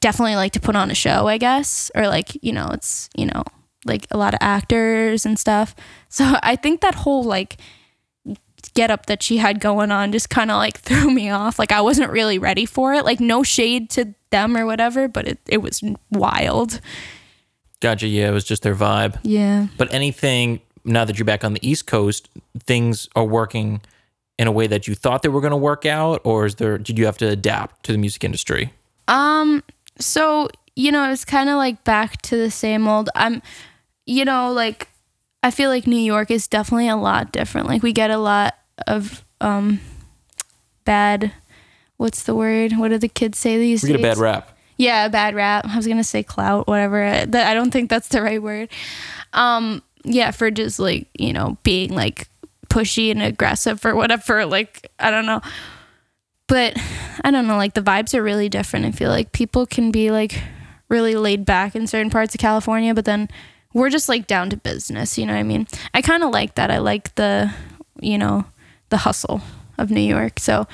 C: definitely like to put on a show, I guess, or like, you know, it's, you know, like a lot of actors and stuff. So I think that whole like get up that she had going on just kind of like threw me off. Like I wasn't really ready for it. Like no shade to them or whatever, but it, it was wild.
B: Gotcha. Yeah, it was just their vibe.
C: Yeah.
B: But anything now that you're back on the East Coast, things are working in a way that you thought they were going to work out, or is there? Did you have to adapt to the music industry?
C: Um. So you know, it's kind of like back to the same old. I'm, you know, like I feel like New York is definitely a lot different. Like we get a lot of um bad. What's the word? What do the kids say these
B: We get a bad rap.
C: Yeah, a bad rap. I was gonna say clout, whatever. I- That I don't think that's the right word. Um, yeah, for just like you know being like pushy and aggressive or whatever. Like I don't know, but I don't know. Like the vibes are really different. I feel like people can be like really laid back in certain parts of California, but then we're just like down to business. You know what I mean? I kind of like that. I like the you know the hustle of New York. So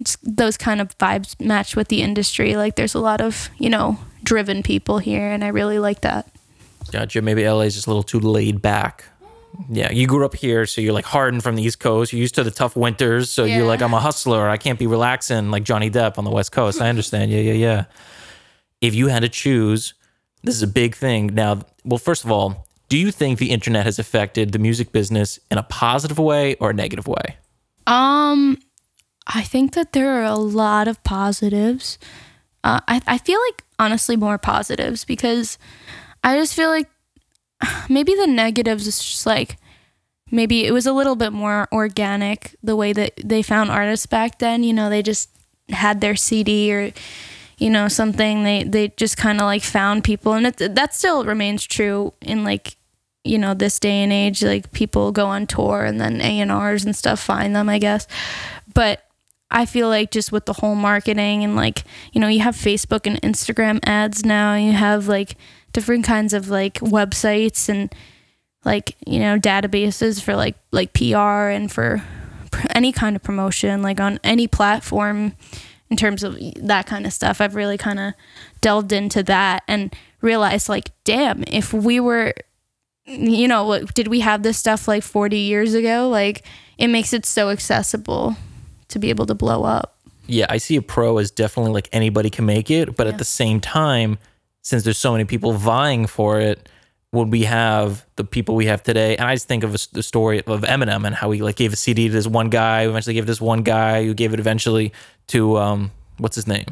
C: it's- those kind of vibes match with the industry. Like there's a lot of, you know, driven people here and I really like that.
B: Gotcha. Maybe LA is just a little too laid back. Yeah, you grew up here, so you're like hardened from the East Coast. You're used to the tough winters, so you're like, I'm a hustler. I can't be relaxing like Johnny Depp on the West Coast. I understand. Yeah, yeah, yeah. If you had to choose, this is a big thing. Now, well, first of all, do you think the internet has affected the music business in a positive way or a negative way?
C: Um I think that there are a lot of positives. Uh, I, I feel like honestly more positives because I just feel like maybe the negatives is just like maybe it was a little bit more organic the way that they found artists back then. You know, they just had their CD or you know something. They they just kind of like found people, and it, that still remains true in like you know this day and age. Like people go on tour and then A and stuff find them, I guess. But I feel like just with the whole marketing and like, you know, you have Facebook and Instagram ads now, you have like different kinds of like websites and like, you know, databases for like like PR and for any kind of promotion like on any platform in terms of that kind of stuff. I've really kind of delved into that and realized like, damn, if we were you know, like, did we have this stuff like 40 years ago? Like it makes it so accessible to be able to blow up.
B: yeah, I see a pro as definitely like anybody can make it, but at the same time, since there's so many people vying for it, would we have the people we have today? And I just think of a the story of Eminem and how he like gave a CD to this one guy, who eventually gave it to this one guy, who gave it eventually to um, what's his name,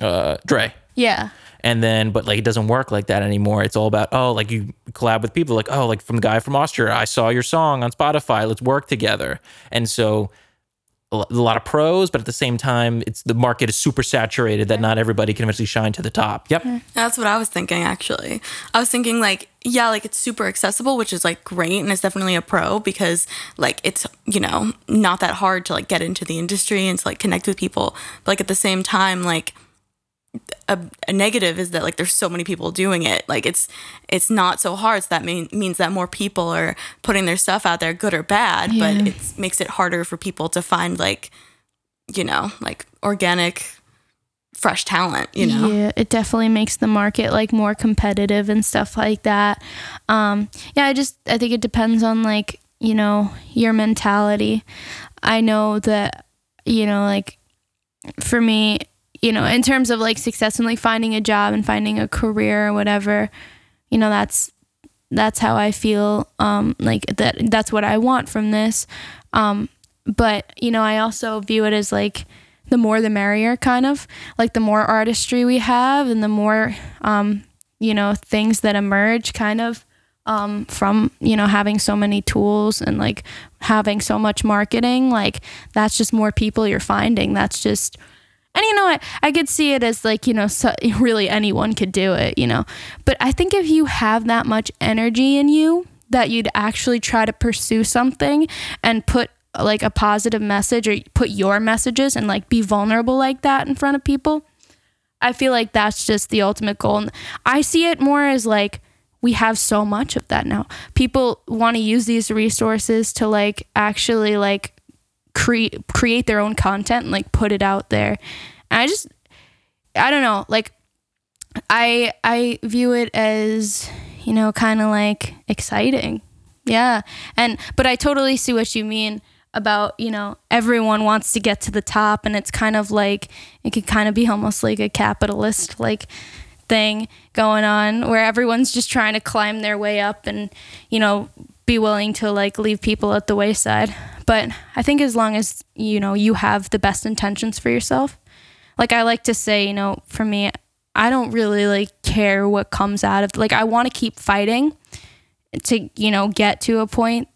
B: uh, Dre.
C: Yeah.
B: And then, but like it doesn't work like that anymore. It's all about oh, like you collab with people, like oh, like from the guy from Austria, I saw your song on Spotify. Let's work together. And so a lot of pros, but at the same time, it's the market is super saturated that not everybody can eventually shine to the top. Yep.
A: That's what I was thinking actually. I was thinking like, yeah, like it's super accessible, which is like great and it's definitely a pro because like it's, you know, not that hard to like get into the industry and to like connect with people. But like at the same time, like a, a negative is that like there's so many people doing it. Like it's it's not so hard. So that mean, means that more people are putting their stuff out there, good or bad,
C: Yeah.
A: but it makes it harder for people to find like, you know, like organic fresh talent, you know.
C: Yeah, it definitely makes the market like more competitive and stuff like that. Um, yeah, I just I think it depends on like, you know, your mentality. I know that, you know, like for me, you know, in terms of like success and like finding a job and finding a career or whatever, you know, that's that's how I feel. Um, like that that's what I want from this. Um, but you know, I also view it as like the more the merrier kind of like the more artistry we have and the more um, you know things that emerge kind of um, from you know having so many tools and like having so much marketing like that's just more people you're finding that's just and you know I, I could see it as like you know so, really anyone could do it you know? But i think if you have that much energy in you that you'd actually try to pursue something and put like a positive message or put your messages and like be vulnerable like that in front of people i feel like that's just the ultimate goal. And i see it more as like we have so much of that now. People want to use these resources to like actually like create create their own content and like put it out there and i just i don't know like i i view it as you know kind of like exciting Yeah. And but I totally see what you mean about, you know, everyone wants to get to the top and it's kind of like it could kind of be almost like a capitalist like thing going on where everyone's just trying to climb their way up and, you know, be willing to like leave people at the wayside. But I think as long as, you know, you have the best intentions for yourself. Like I like to say, you know, for me, I don't really like care what comes out of like I want to keep fighting to, you know, get to a point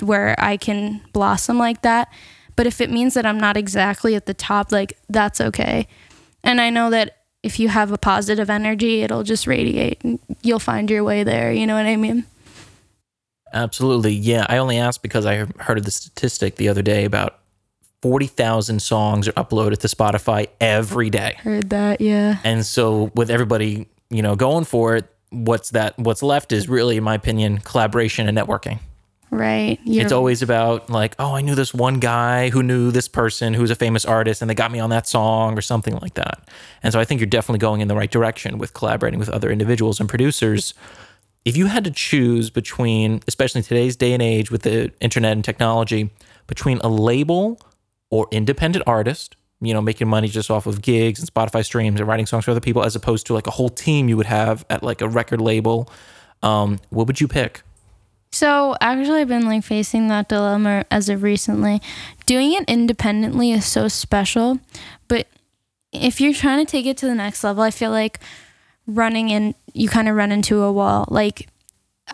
C: where I can blossom like that. But if it means that I'm not exactly at the top, like that's okay. And I know that if you have a positive energy, it'll just radiate and you'll find your way there. You know what I mean?
B: Absolutely. Yeah. I only asked because I heard of the statistic the other day about 40,000 songs are uploaded to Spotify every day.
C: Heard that, yeah.
B: And so with everybody, you know, going for it, what's that what's left is really in my opinion collaboration and networking.
C: Right. You're,
B: It's always about like, oh, I knew this one guy who knew this person who's a famous artist and they got me on that song or something like that. And so I think you're definitely going in the right direction with collaborating with other individuals and producers. If you had to choose between, especially in today's day and age with the internet and technology, between a label or independent artist, you know, making money just off of gigs and Spotify streams and writing songs for other people, as opposed to like a whole team you would have at like a record label, um, what would you pick?
C: So actually, I've been like facing that dilemma as of recently. Doing it independently is so special, but if you're trying to take it to the next level, I feel like running in, you kind of run into a wall. Like,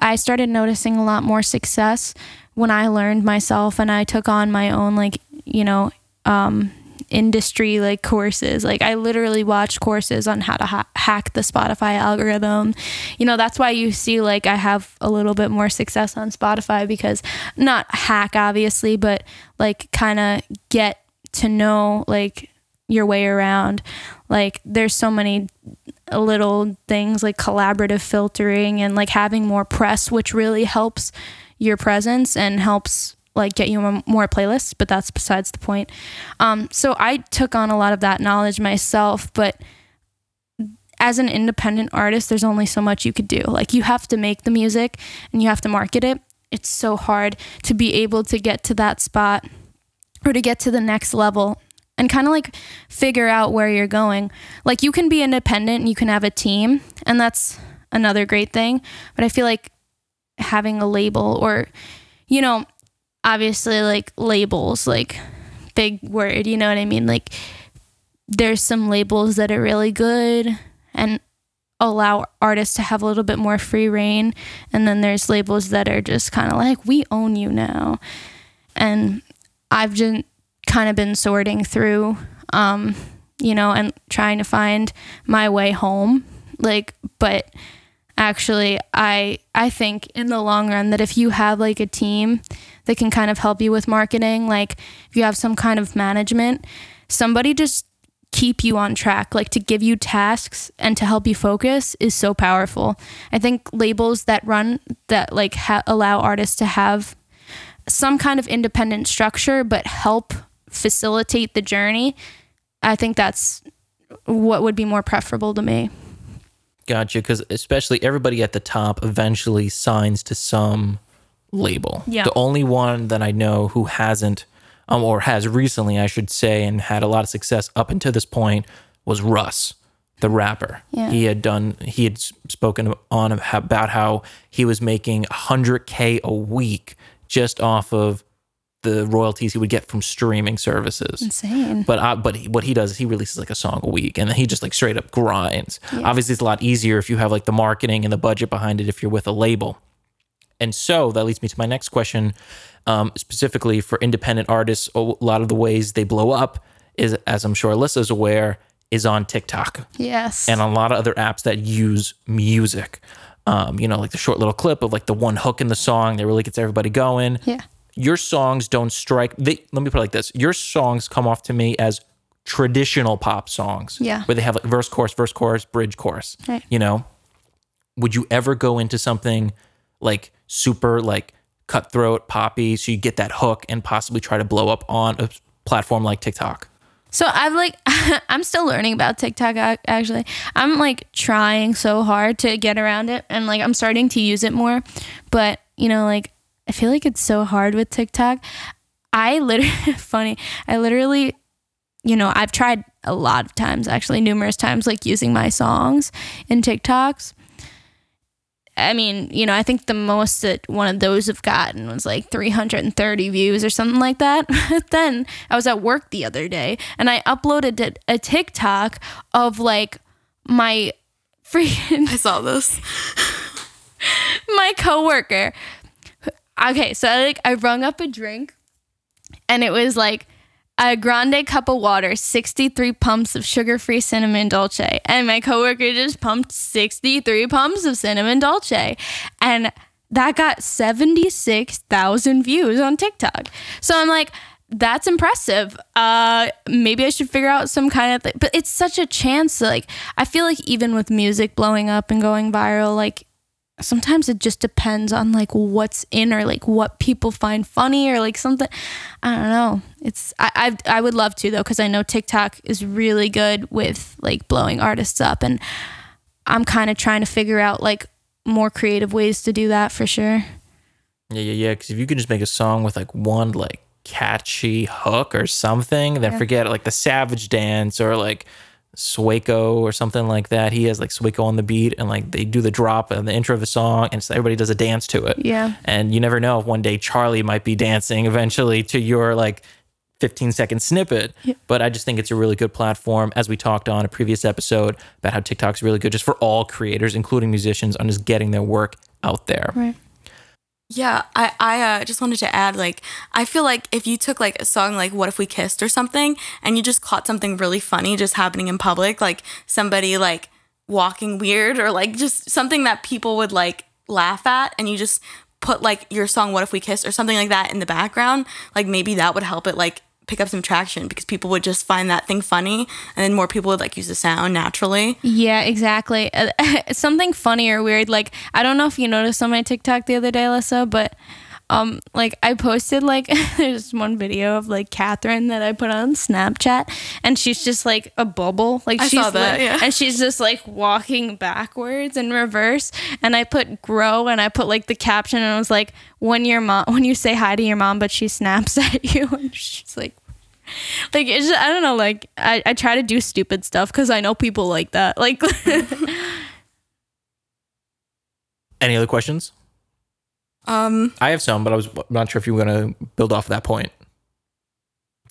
C: I started noticing a lot more success when I learned myself and I took on my own, like, you know, um, industry like courses. Like I literally watched courses on how to ha- hack the Spotify algorithm. You know, that's why you see like I have a little bit more success on Spotify because not hack obviously, but like kind of get to know like your way around. Like there's so many little things like collaborative filtering and like having more press which really helps your presence and helps like get you more playlists, but that's besides the point. Um, so I took on a lot of that knowledge myself, but as an independent artist, there's only so much you could do. Like you have to make the music and you have to market it. It's so hard to be able to get to that spot or to get to the next level and kind of like figure out where you're going. Like you can be independent and you can have a team, and that's another great thing. But I feel like having a label or, you know, obviously like labels, like big word, you know what I mean? Like there's some labels that are really good and allow artists to have a little bit more free reign. And then there's labels that are just kind of like, we own you now. And I've just kind of been sorting through, um, you know, and trying to find my way home. Like, but actually i i think in the long run that if you have like a team that can kind of help you with marketing like if you have some kind of management somebody just keep you on track like to give you tasks and to help you focus is so powerful i think labels that run that like ha- allow artists to have some kind of independent structure but help facilitate the journey i think that's what would be more preferable to me
B: Gotcha. Because especially everybody at the top eventually signs to some label.
C: Yeah.
B: The only one that I know who hasn't, um, or has recently, I should say, and had a lot of success up until this point was Russ, the rapper.
C: Yeah.
B: He had done, he had spoken on about how he was making 100K a week just off of the royalties he would get from streaming services.
C: Insane.
B: But uh, but he, what he does is he releases like a song a week, and then he just like straight up grinds. Obviously, it's a lot easier if you have like the marketing and the budget behind it if you're with a label. And so that leads me to my next question, um, specifically for independent artists. A lot of the ways they blow up is, as I'm sure Alyssa's aware, is on TikTok
C: Yes.
B: and a lot of other apps that use music. Um, you know, like the short little clip of like the one hook in the song that really gets everybody going
C: yeah.
B: Your songs don't strike they let me put it like this your songs come off to me as traditional pop songs
C: Yeah.
B: where they have like verse chorus verse chorus bridge chorus
C: Right.
B: you know would you ever go into something like super like cutthroat poppy so you get that hook and possibly try to blow up on a platform like tiktok
C: So I've like I'm still learning about TikTok actually. I'm like trying so hard to get around it and like I'm starting to use it more. But, you know, like I feel like it's so hard with TikTok. I literally funny. I literally you know, I've tried a lot of times, actually, numerous times, like using my songs in TikToks. I mean, you know, I think the most that one of those have gotten was like 330 views or something like that. But then I was at work the other day and I uploaded a TikTok of like my freaking.
A: I saw this.
C: my coworker. Okay, so I like I rung up a drink and it was like a grande cup of water, 63 pumps of sugar-free cinnamon dolce. And my coworker just pumped 63 pumps of cinnamon dolce. And that got 76,000 views on TikTok. So I'm like, that's impressive. Uh, maybe I should figure out some kind of thing. But it's such a chance. Like, I feel like even with music blowing up and going viral, like sometimes it just depends on like what's in or like what people find funny or like something. I don't know. It's i i, I would love to though because i know tiktok is really good with like blowing artists up and i'm kind of trying to figure out like more creative ways to do that for sure.
B: Yeah yeah yeah because if you can just make a song with like one like catchy hook or something then yeah. forget it, like the savage dance or like Sueko or something like that. He has like Sueko on the beat and like they do the drop and the intro of the song and so everybody does a dance to it.
C: Yeah.
B: And you never know if one day Charlie might be dancing eventually to your like 15 second snippet. Yeah. But I just think it's a really good platform, as we talked on a previous episode about how TikTok's really good just for all creators, including musicians, on just getting their work out there.
C: Right.
A: Yeah, I I uh, just wanted to add like I feel like if you took like a song like What If We Kissed or something and you just caught something really funny just happening in public, like somebody like walking weird or like just something that people would like laugh at and you just put like your song What If We Kissed or something like that in the background, like maybe that would help it like pick up some traction because people would just find that thing funny and then more people would like use the sound naturally.
C: Yeah, exactly. Something funny or weird. Like, I don't know if you noticed on my TikTok the other day, Alyssa, but um, like I posted like there's one video of like Catherine that I put on Snapchat, and she's just like a bubble, like
A: I
C: she's
A: saw that, yeah.
C: and she's just like walking backwards in reverse. And I put grow, and I put like the caption, and I was like, when your mom, when you say hi to your mom, but she snaps at you, and she's like. Like it's just, I don't know like I, I try to do stupid stuff because I know people like that like
B: Any other questions?
A: Um,
B: I have some, but I was not sure if you were going to build off of that point.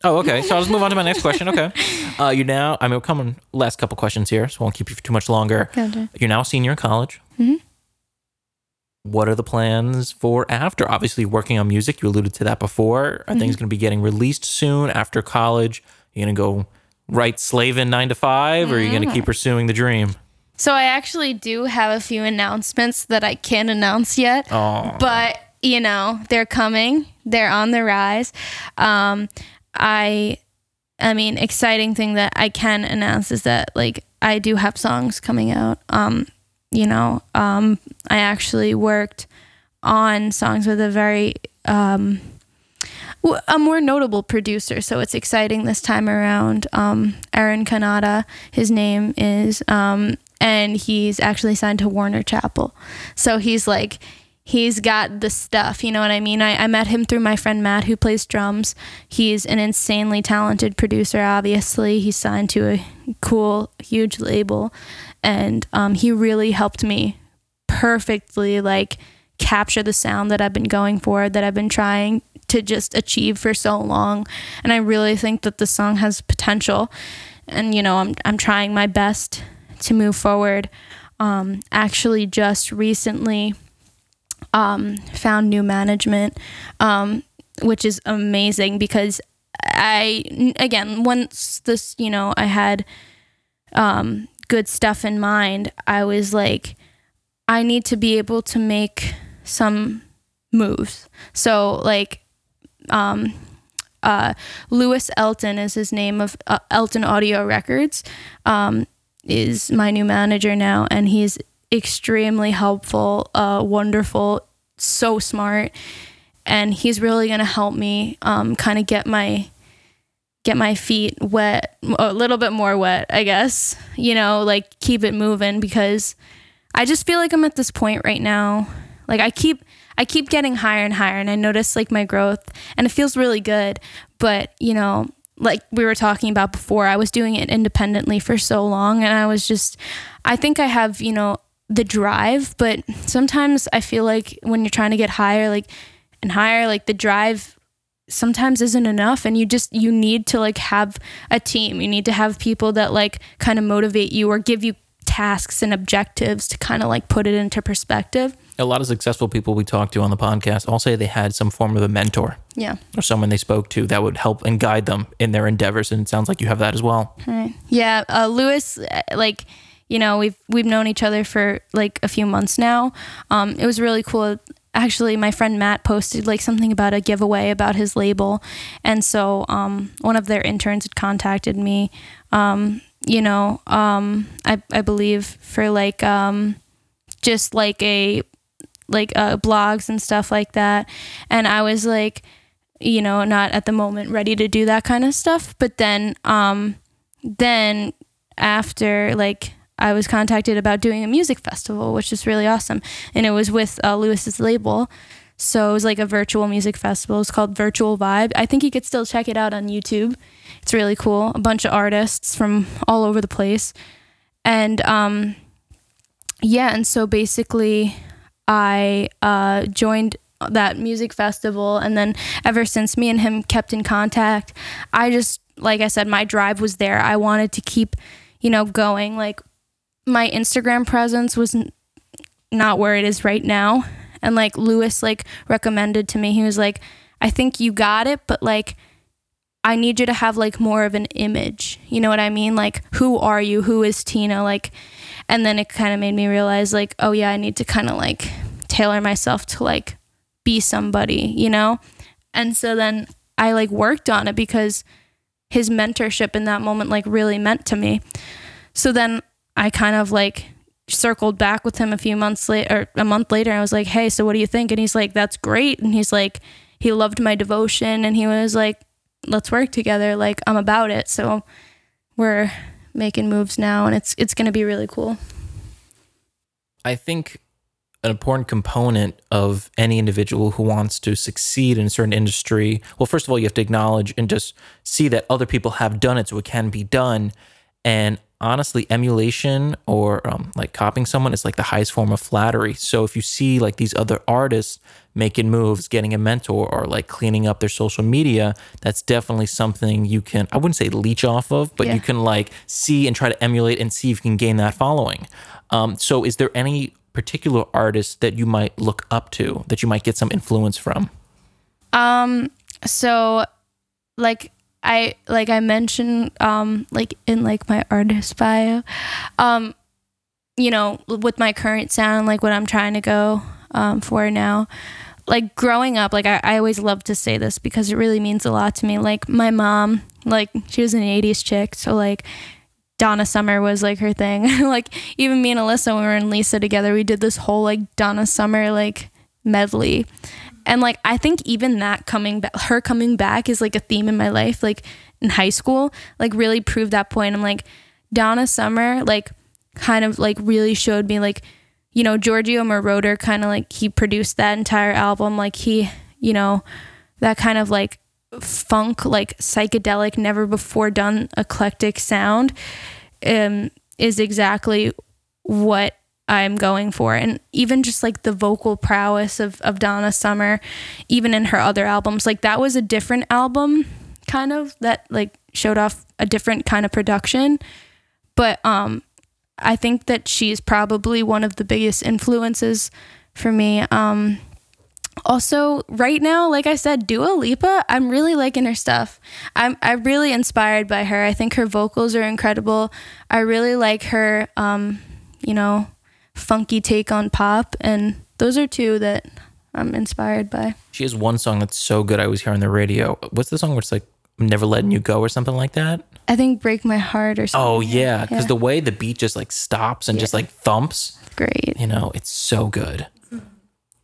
B: Oh, okay. So I'll just move on to my next question. Okay. Uh, you now, I mean, we're coming last couple questions here, so I won't keep you for too much longer.
C: Gotcha.
B: You're now a senior in college.
C: Mm-hmm.
B: What are the plans for after? Obviously, working on music. You alluded to that before. Are mm-hmm. things going to be getting released soon after college? You're going to go right slaving nine to 5 or are you going to keep pursuing the dream?
C: So I actually do have a few announcements that I can't announce yet,
B: Aww.
C: but you know they're coming. They're on the rise. Um, I, I mean, exciting thing that I can announce is that like I do have songs coming out. Um, you know, um, I actually worked on songs with a very um, a more notable producer. So it's exciting this time around. Um, Aaron Kanata, his name is, um, and he's actually signed to Warner Chappell. So he's like, he's got the stuff, you know what I mean? I, I met him through my friend Matt, who plays drums. He's an insanely talented producer, obviously. He's signed to a cool, huge label. And um, he really helped me perfectly, like, capture the sound that I've been going for, that I've been trying to just achieve for so long. And I really think that the song has potential. And, you know, I'm, I'm trying my best to move forward. Um, actually, just recently um, found new management, um, which is amazing because I, again, once this, you know, I had um, good stuff in mind, I was like, I need to be able to make some moves. So, like, um, uh, Lewis Elton is his name of uh, Elton Audio Records. Um, is my new manager now, and he's extremely helpful, uh, wonderful, so smart, and he's really gonna help me um, kind of get my get my feet wet, a little bit more wet, I guess. You know, like keep it moving because I just feel like I'm at this point right now. Like I keep I keep getting higher and higher and I notice like my growth and it feels really good. But, you know, like we were talking about before, I was doing it independently for so long and I was just I think I have, you know, the drive, but sometimes I feel like when you're trying to get higher like and higher, like the drive sometimes isn't enough and you just you need to like have a team. You need to have people that like kind of motivate you or give you tasks and objectives to kind of like put it into perspective.
B: A lot of successful people we talk to on the podcast all say they had some form of a mentor
C: Yeah.
B: or someone they spoke to that would help and guide them in their endeavors. And it sounds like you have that as well.
C: Right. Yeah, uh, Lewis, uh, like you know, we've we've known each other for like a few months now. Um, it was really cool. Actually, my friend Matt posted like something about a giveaway about his label, and so um, one of their interns had contacted me. Um, you know, um, I I believe for like um, just like a like uh, blogs and stuff like that, and I was like, you know, not at the moment ready to do that kind of stuff. But then, um, then after like I was contacted about doing a music festival, which is really awesome, and it was with uh, Lewis's label. So it was like a virtual music festival. It's called Virtual Vibe. I think you could still check it out on YouTube. It's really cool. A bunch of artists from all over the place, and um, yeah. And so basically, I uh, joined that music festival, and then ever since me and him kept in contact, I just like I said, my drive was there. I wanted to keep, you know, going. Like my Instagram presence was n- not where it is right now. And like Lewis like recommended to me, he was like, I think you got it, but like I need you to have like more of an image. You know what I mean? Like who are you? Who is Tina? Like and then it kind of made me realize like, oh yeah, I need to kind of like tailor myself to like be somebody, you know? And so then I like worked on it because his mentorship in that moment like really meant to me. So then I kind of like circled back with him a few months later or a month later. I was like, "Hey, so what do you think?" And he's like, "That's great." And he's like, he loved my devotion and he was like, "Let's work together. Like I'm about it." So we're making moves now and it's it's going to be really cool.
B: I think an important component of any individual who wants to succeed in a certain industry, well, first of all, you have to acknowledge and just see that other people have done it so it can be done. And honestly, emulation or um, like copying someone is like the highest form of flattery. So if you see like these other artists making moves, getting a mentor, or like cleaning up their social media, that's definitely something you can, I wouldn't say leech off of, but
C: Yeah.
B: you can like see and try to emulate and see if you can gain that following. Um, so is there any particular artist that you might look up to that you might get some influence from?
C: Um so like I like I mentioned um like in like my artist bio um you know with my current sound like what I'm trying to go um for now like growing up like I, I always love to say this because it really means a lot to me. Like my mom like she was an 80s chick so like Donna Summer was like her thing. Like even me and Alyssa when we were in Lisa together we did this whole like Donna Summer like medley. And like I think even that coming back her coming back is like a theme in my life like in high school like really proved that point. I'm like Donna Summer like kind of like really showed me like you know Giorgio Moroder kind of like he produced that entire album like he you know that kind of like funk like psychedelic never before done eclectic sound um is exactly what I'm going for. And even just like the vocal prowess of, of Donna Summer, even in her other albums, like that was a different album kind of that like showed off a different kind of production. But um I think that she's probably one of the biggest influences for me. Um also right now like i said dua lipa i'm really liking her stuff. I'm i'm really inspired by her. I think her vocals are incredible. I really like her um you know funky take on pop and those are two that i'm inspired by.
B: She has one song that's so good. I was hear on the radio. What's the song where it's like I'm never letting you go or something like that?
C: i think break my heart or something
B: Oh yeah, because
C: Yeah.
B: the way the beat just like stops and just like thumps,
C: great
B: you know, it's so good.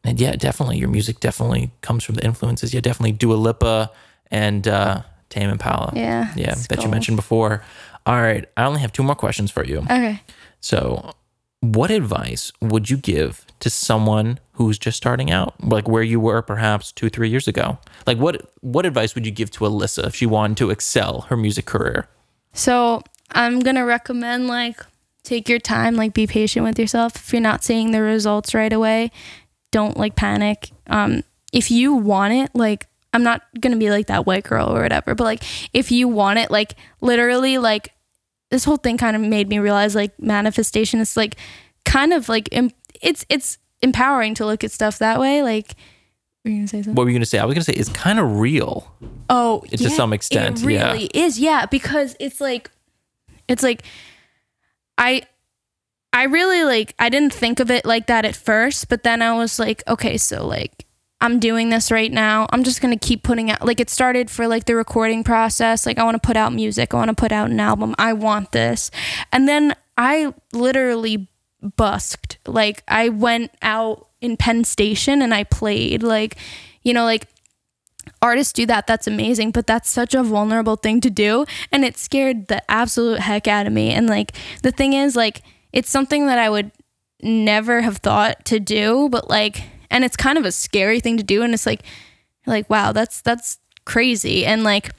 B: And yeah, definitely your music definitely comes from the influences. Yeah, definitely Dua Lipa and uh Tame Impala.
C: Yeah,
B: Yeah, that you mentioned before. All right, I only have two more questions for you.
C: okay
B: So, what advice would you give to someone who's just starting out, like where you were perhaps two, three years ago? Like, what what advice would you give to Alyssa if she wanted to excel her music career?
C: So I'm gonna recommend like take your time, like be patient with yourself. If you're not seeing the results right away, don't like panic. Um, if you want it, like I'm not gonna be like that white girl or whatever, but like if you want it, like literally, like this whole thing kind of made me realize like manifestation is like kind of like em- it's it's empowering to look at stuff that way. Like, were you gonna say something?
B: What were you gonna say? I was gonna say it's kind of real.
C: Oh,
B: to some extent,
C: it
B: yeah.
C: really is. Yeah, because it's like, it's like, I, I really like. I didn't think of it like that at first, but then I was like, okay, so like. I'm doing this right now. I'm just going to keep putting out like it started for like the recording process. Like I want to put out music. I want to put out an album. I want this. And then I literally busked. Like I went out in Penn Station and I played like you know like artists do that that's amazing but that's such a vulnerable thing to do and it scared the absolute heck out of me and like the thing is like it's something that I would never have thought to do but like and it's kind of a scary thing to do and it's like like wow that's that's crazy and like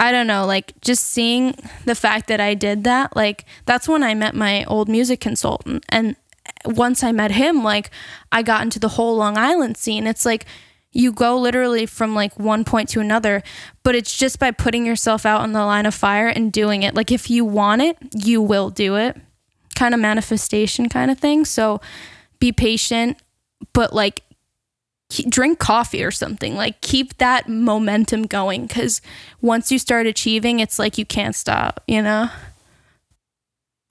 C: I don't know, like just seeing the fact that I did that, like that's when I met my old music consultant. And once I met him, like I got into the whole Long Island scene. It's like you go literally from like one point to another, but it's just by putting yourself out on the line of fire and doing it. Like if you want it, you will do it. Kind of manifestation kind of thing. So be patient, but like ke- drink coffee or something like keep that momentum going because once you start achieving it's like you can't stop you know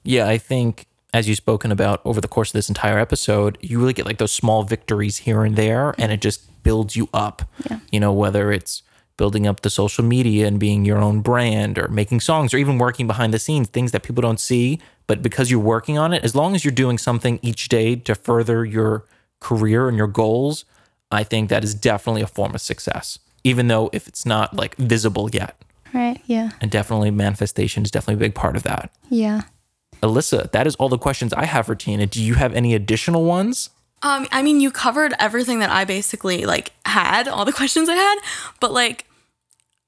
B: Yeah, I think as you've spoken about over the course of this entire episode, you really get like those small victories here and there, and it just builds you up.
C: Yeah.
B: You know, whether it's building up the social media and being your own brand or making songs or even working behind the scenes, things that people don't see, but because you're working on it, as long as you're doing something each day to further your career and your goals, I think that is definitely a form of success, even though if it's not like visible yet.
C: right yeah
B: And definitely manifestation is definitely a big part of that.
C: yeah
B: Alyssa, that is all the questions I have for Tina. Do you have any additional ones?
A: Um, I mean, you covered everything that I basically like had, all the questions I had, but like,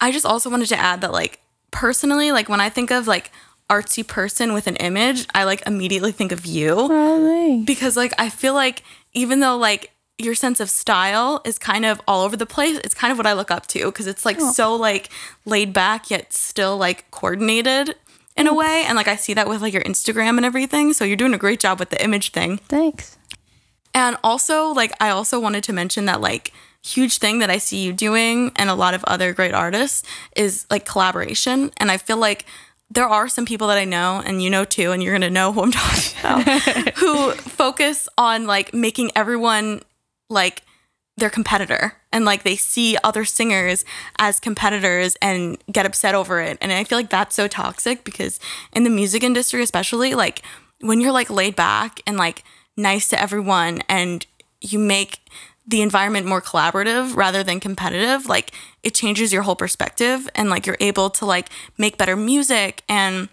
A: I just also wanted to add that like personally, like when I think of like artsy person with an image, I like immediately think of you
C: probably
A: because like I feel like even though like your sense of style is kind of all over the place, it's kind of what I look up to because it's like so like laid back yet still like coordinated in a way, and like I see that with like your Instagram and everything. So you're doing a great job with the image thing.
C: thanks
A: And also, like, I also wanted to mention that, like, huge thing that I see you doing and a lot of other great artists is like collaboration. And I feel like there are some people that I know, and you know too, and you're gonna know who I'm talking about, who focus on like making everyone like their competitor and like they see other singers as competitors and get upset over it. And I feel like that's so toxic because in the music industry, especially, like when you're like laid back and like nice to everyone and you make the environment more collaborative rather than competitive, like it changes your whole perspective and like you're able to like make better music and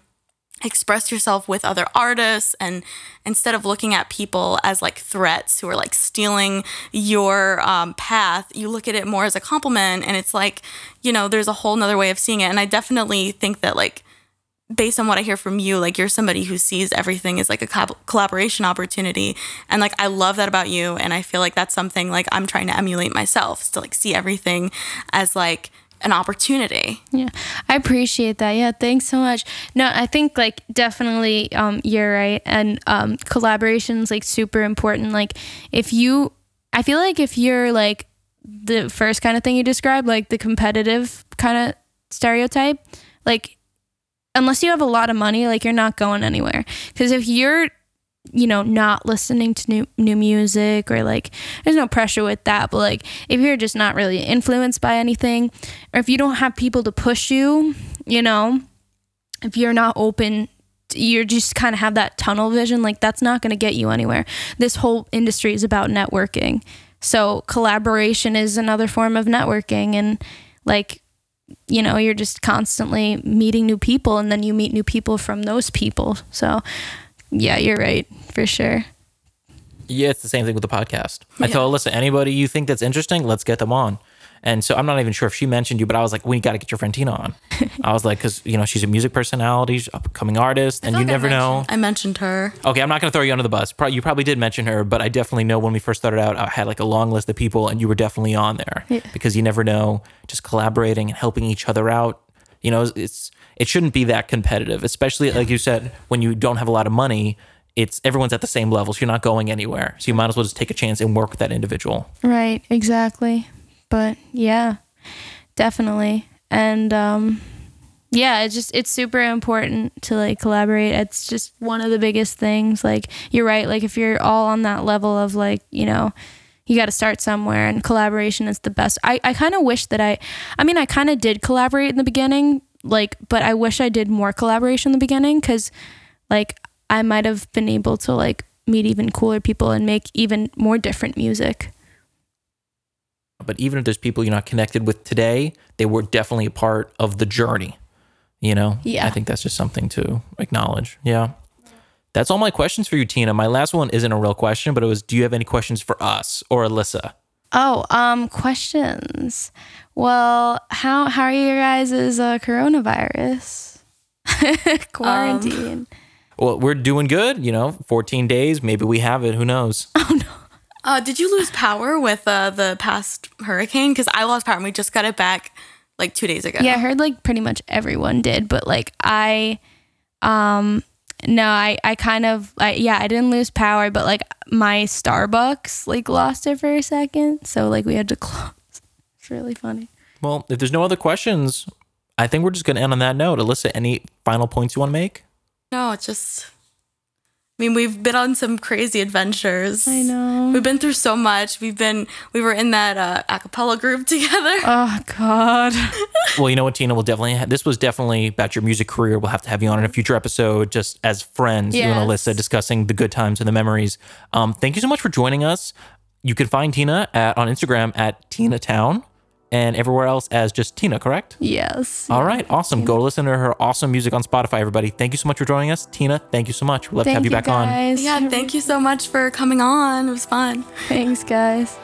A: express yourself with other artists and instead of looking at people as like threats who are like stealing your um, path you look at it more as a compliment and it's like you know there's a whole nother way of seeing it. And i definitely think that like based on what i hear from you like you're somebody who sees everything as like a co- collaboration opportunity. And like i love that about you and i feel like that's something like i'm trying to emulate myself to like see everything as like an opportunity
C: Yeah, I appreciate that. Yeah, thanks so much. No, I think like definitely um, you're right, and um, collaboration's like super important. Like if you, I feel like if you're like the first kind of thing you described, like the competitive kind of stereotype, like unless you have a lot of money, like you're not going anywhere. Because if you're you know not listening to new new music or like there's no pressure with that. But like if you're just not really influenced by anything or if you don't have people to push you you know if you're not open you're just kind of have that tunnel vision like that's not going to get you anywhere. This whole industry is about networking. So collaboration is another form of networking and like you know you're just constantly meeting new people and then you meet new people from those people. So yeah you're right for sure
B: Yeah, it's the same thing with the podcast. I told Alyssa, anybody you think that's interesting, let's get them on. And so I'm not even sure if she mentioned you, but I was like, we got to get your friend Tina on. I was like, because you know she's a music personality, she's upcoming artist, and you
A: Like I
B: never know.
A: I mentioned her.
B: Okay, I'm not going to throw you under the bus. Pro- You probably did mention her, but I definitely know when we first started out, I had like a long list of people, and you were definitely on there because you never know. Just collaborating and helping each other out. You know, it's it shouldn't be that competitive, especially like you said, when you don't have a lot of money. It's everyone's at the same level, so you're not going anywhere. So you might as well just take a chance and work with that individual.
C: Right, exactly. But yeah, definitely. And um yeah, it's just it's super important to like collaborate. It's just one of the biggest things. Like you're right, like if you're all on that level of like, you know, you got to start somewhere and collaboration is the best. I I kind of wish that I I mean, I kind of did collaborate in the beginning, like but I wish I did more collaboration in the beginning cuz like I might have been able to like meet even cooler people and make even more different music.
B: But even if there's people you're not connected with today, they were definitely a part of the journey. You know?
C: Yeah.
B: I think that's just something to acknowledge. Yeah. That's all my questions for you, Tina. My last one isn't a real question, but it was do you have any questions for us or Alyssa?
C: Oh, um, questions. Well, how how are you guys' uh, coronavirus quarantine?
B: Well, we're doing good, you know, 14 days. Maybe we have it. Who knows? Oh no.
A: Uh, did you lose power with uh, the past hurricane? Because I lost power and we just got it back like two days ago.
C: yeah, I heard like pretty much everyone did, but like I, um, no, I I kind of I, yeah I didn't lose power, but like my Starbucks like lost it for a second, so like we had to close. It's really funny.
B: Well, if there's no other questions, I think we're just going to end on that note. Alyssa, any final points you want to make?
A: No, it's just. I mean, we've been on some crazy adventures.
C: I know.
A: We've been through so much. We've been. We were in that uh, a cappella group together.
C: Oh God.
B: Well, you know what, Tina? We'll definitely. Ha- this was definitely about your music career. We'll have to have you on in a future episode, just as friends, you and
C: Yes.
B: Alyssa discussing the good times and the memories. Um, thank you so much for joining us. You can find Tina at on Instagram at Tina Town and everywhere else as just Tina. Correct?
C: Yes.
B: All right, awesome. Go listen to her awesome music on Spotify, everybody. Thank you so much for joining us, Tina. Thank you so much. We'd love to
C: Thank
B: have you
C: you
B: back on.
C: guys.
A: yeah, thank you so much for coming on. It was fun.
C: Thanks, guys.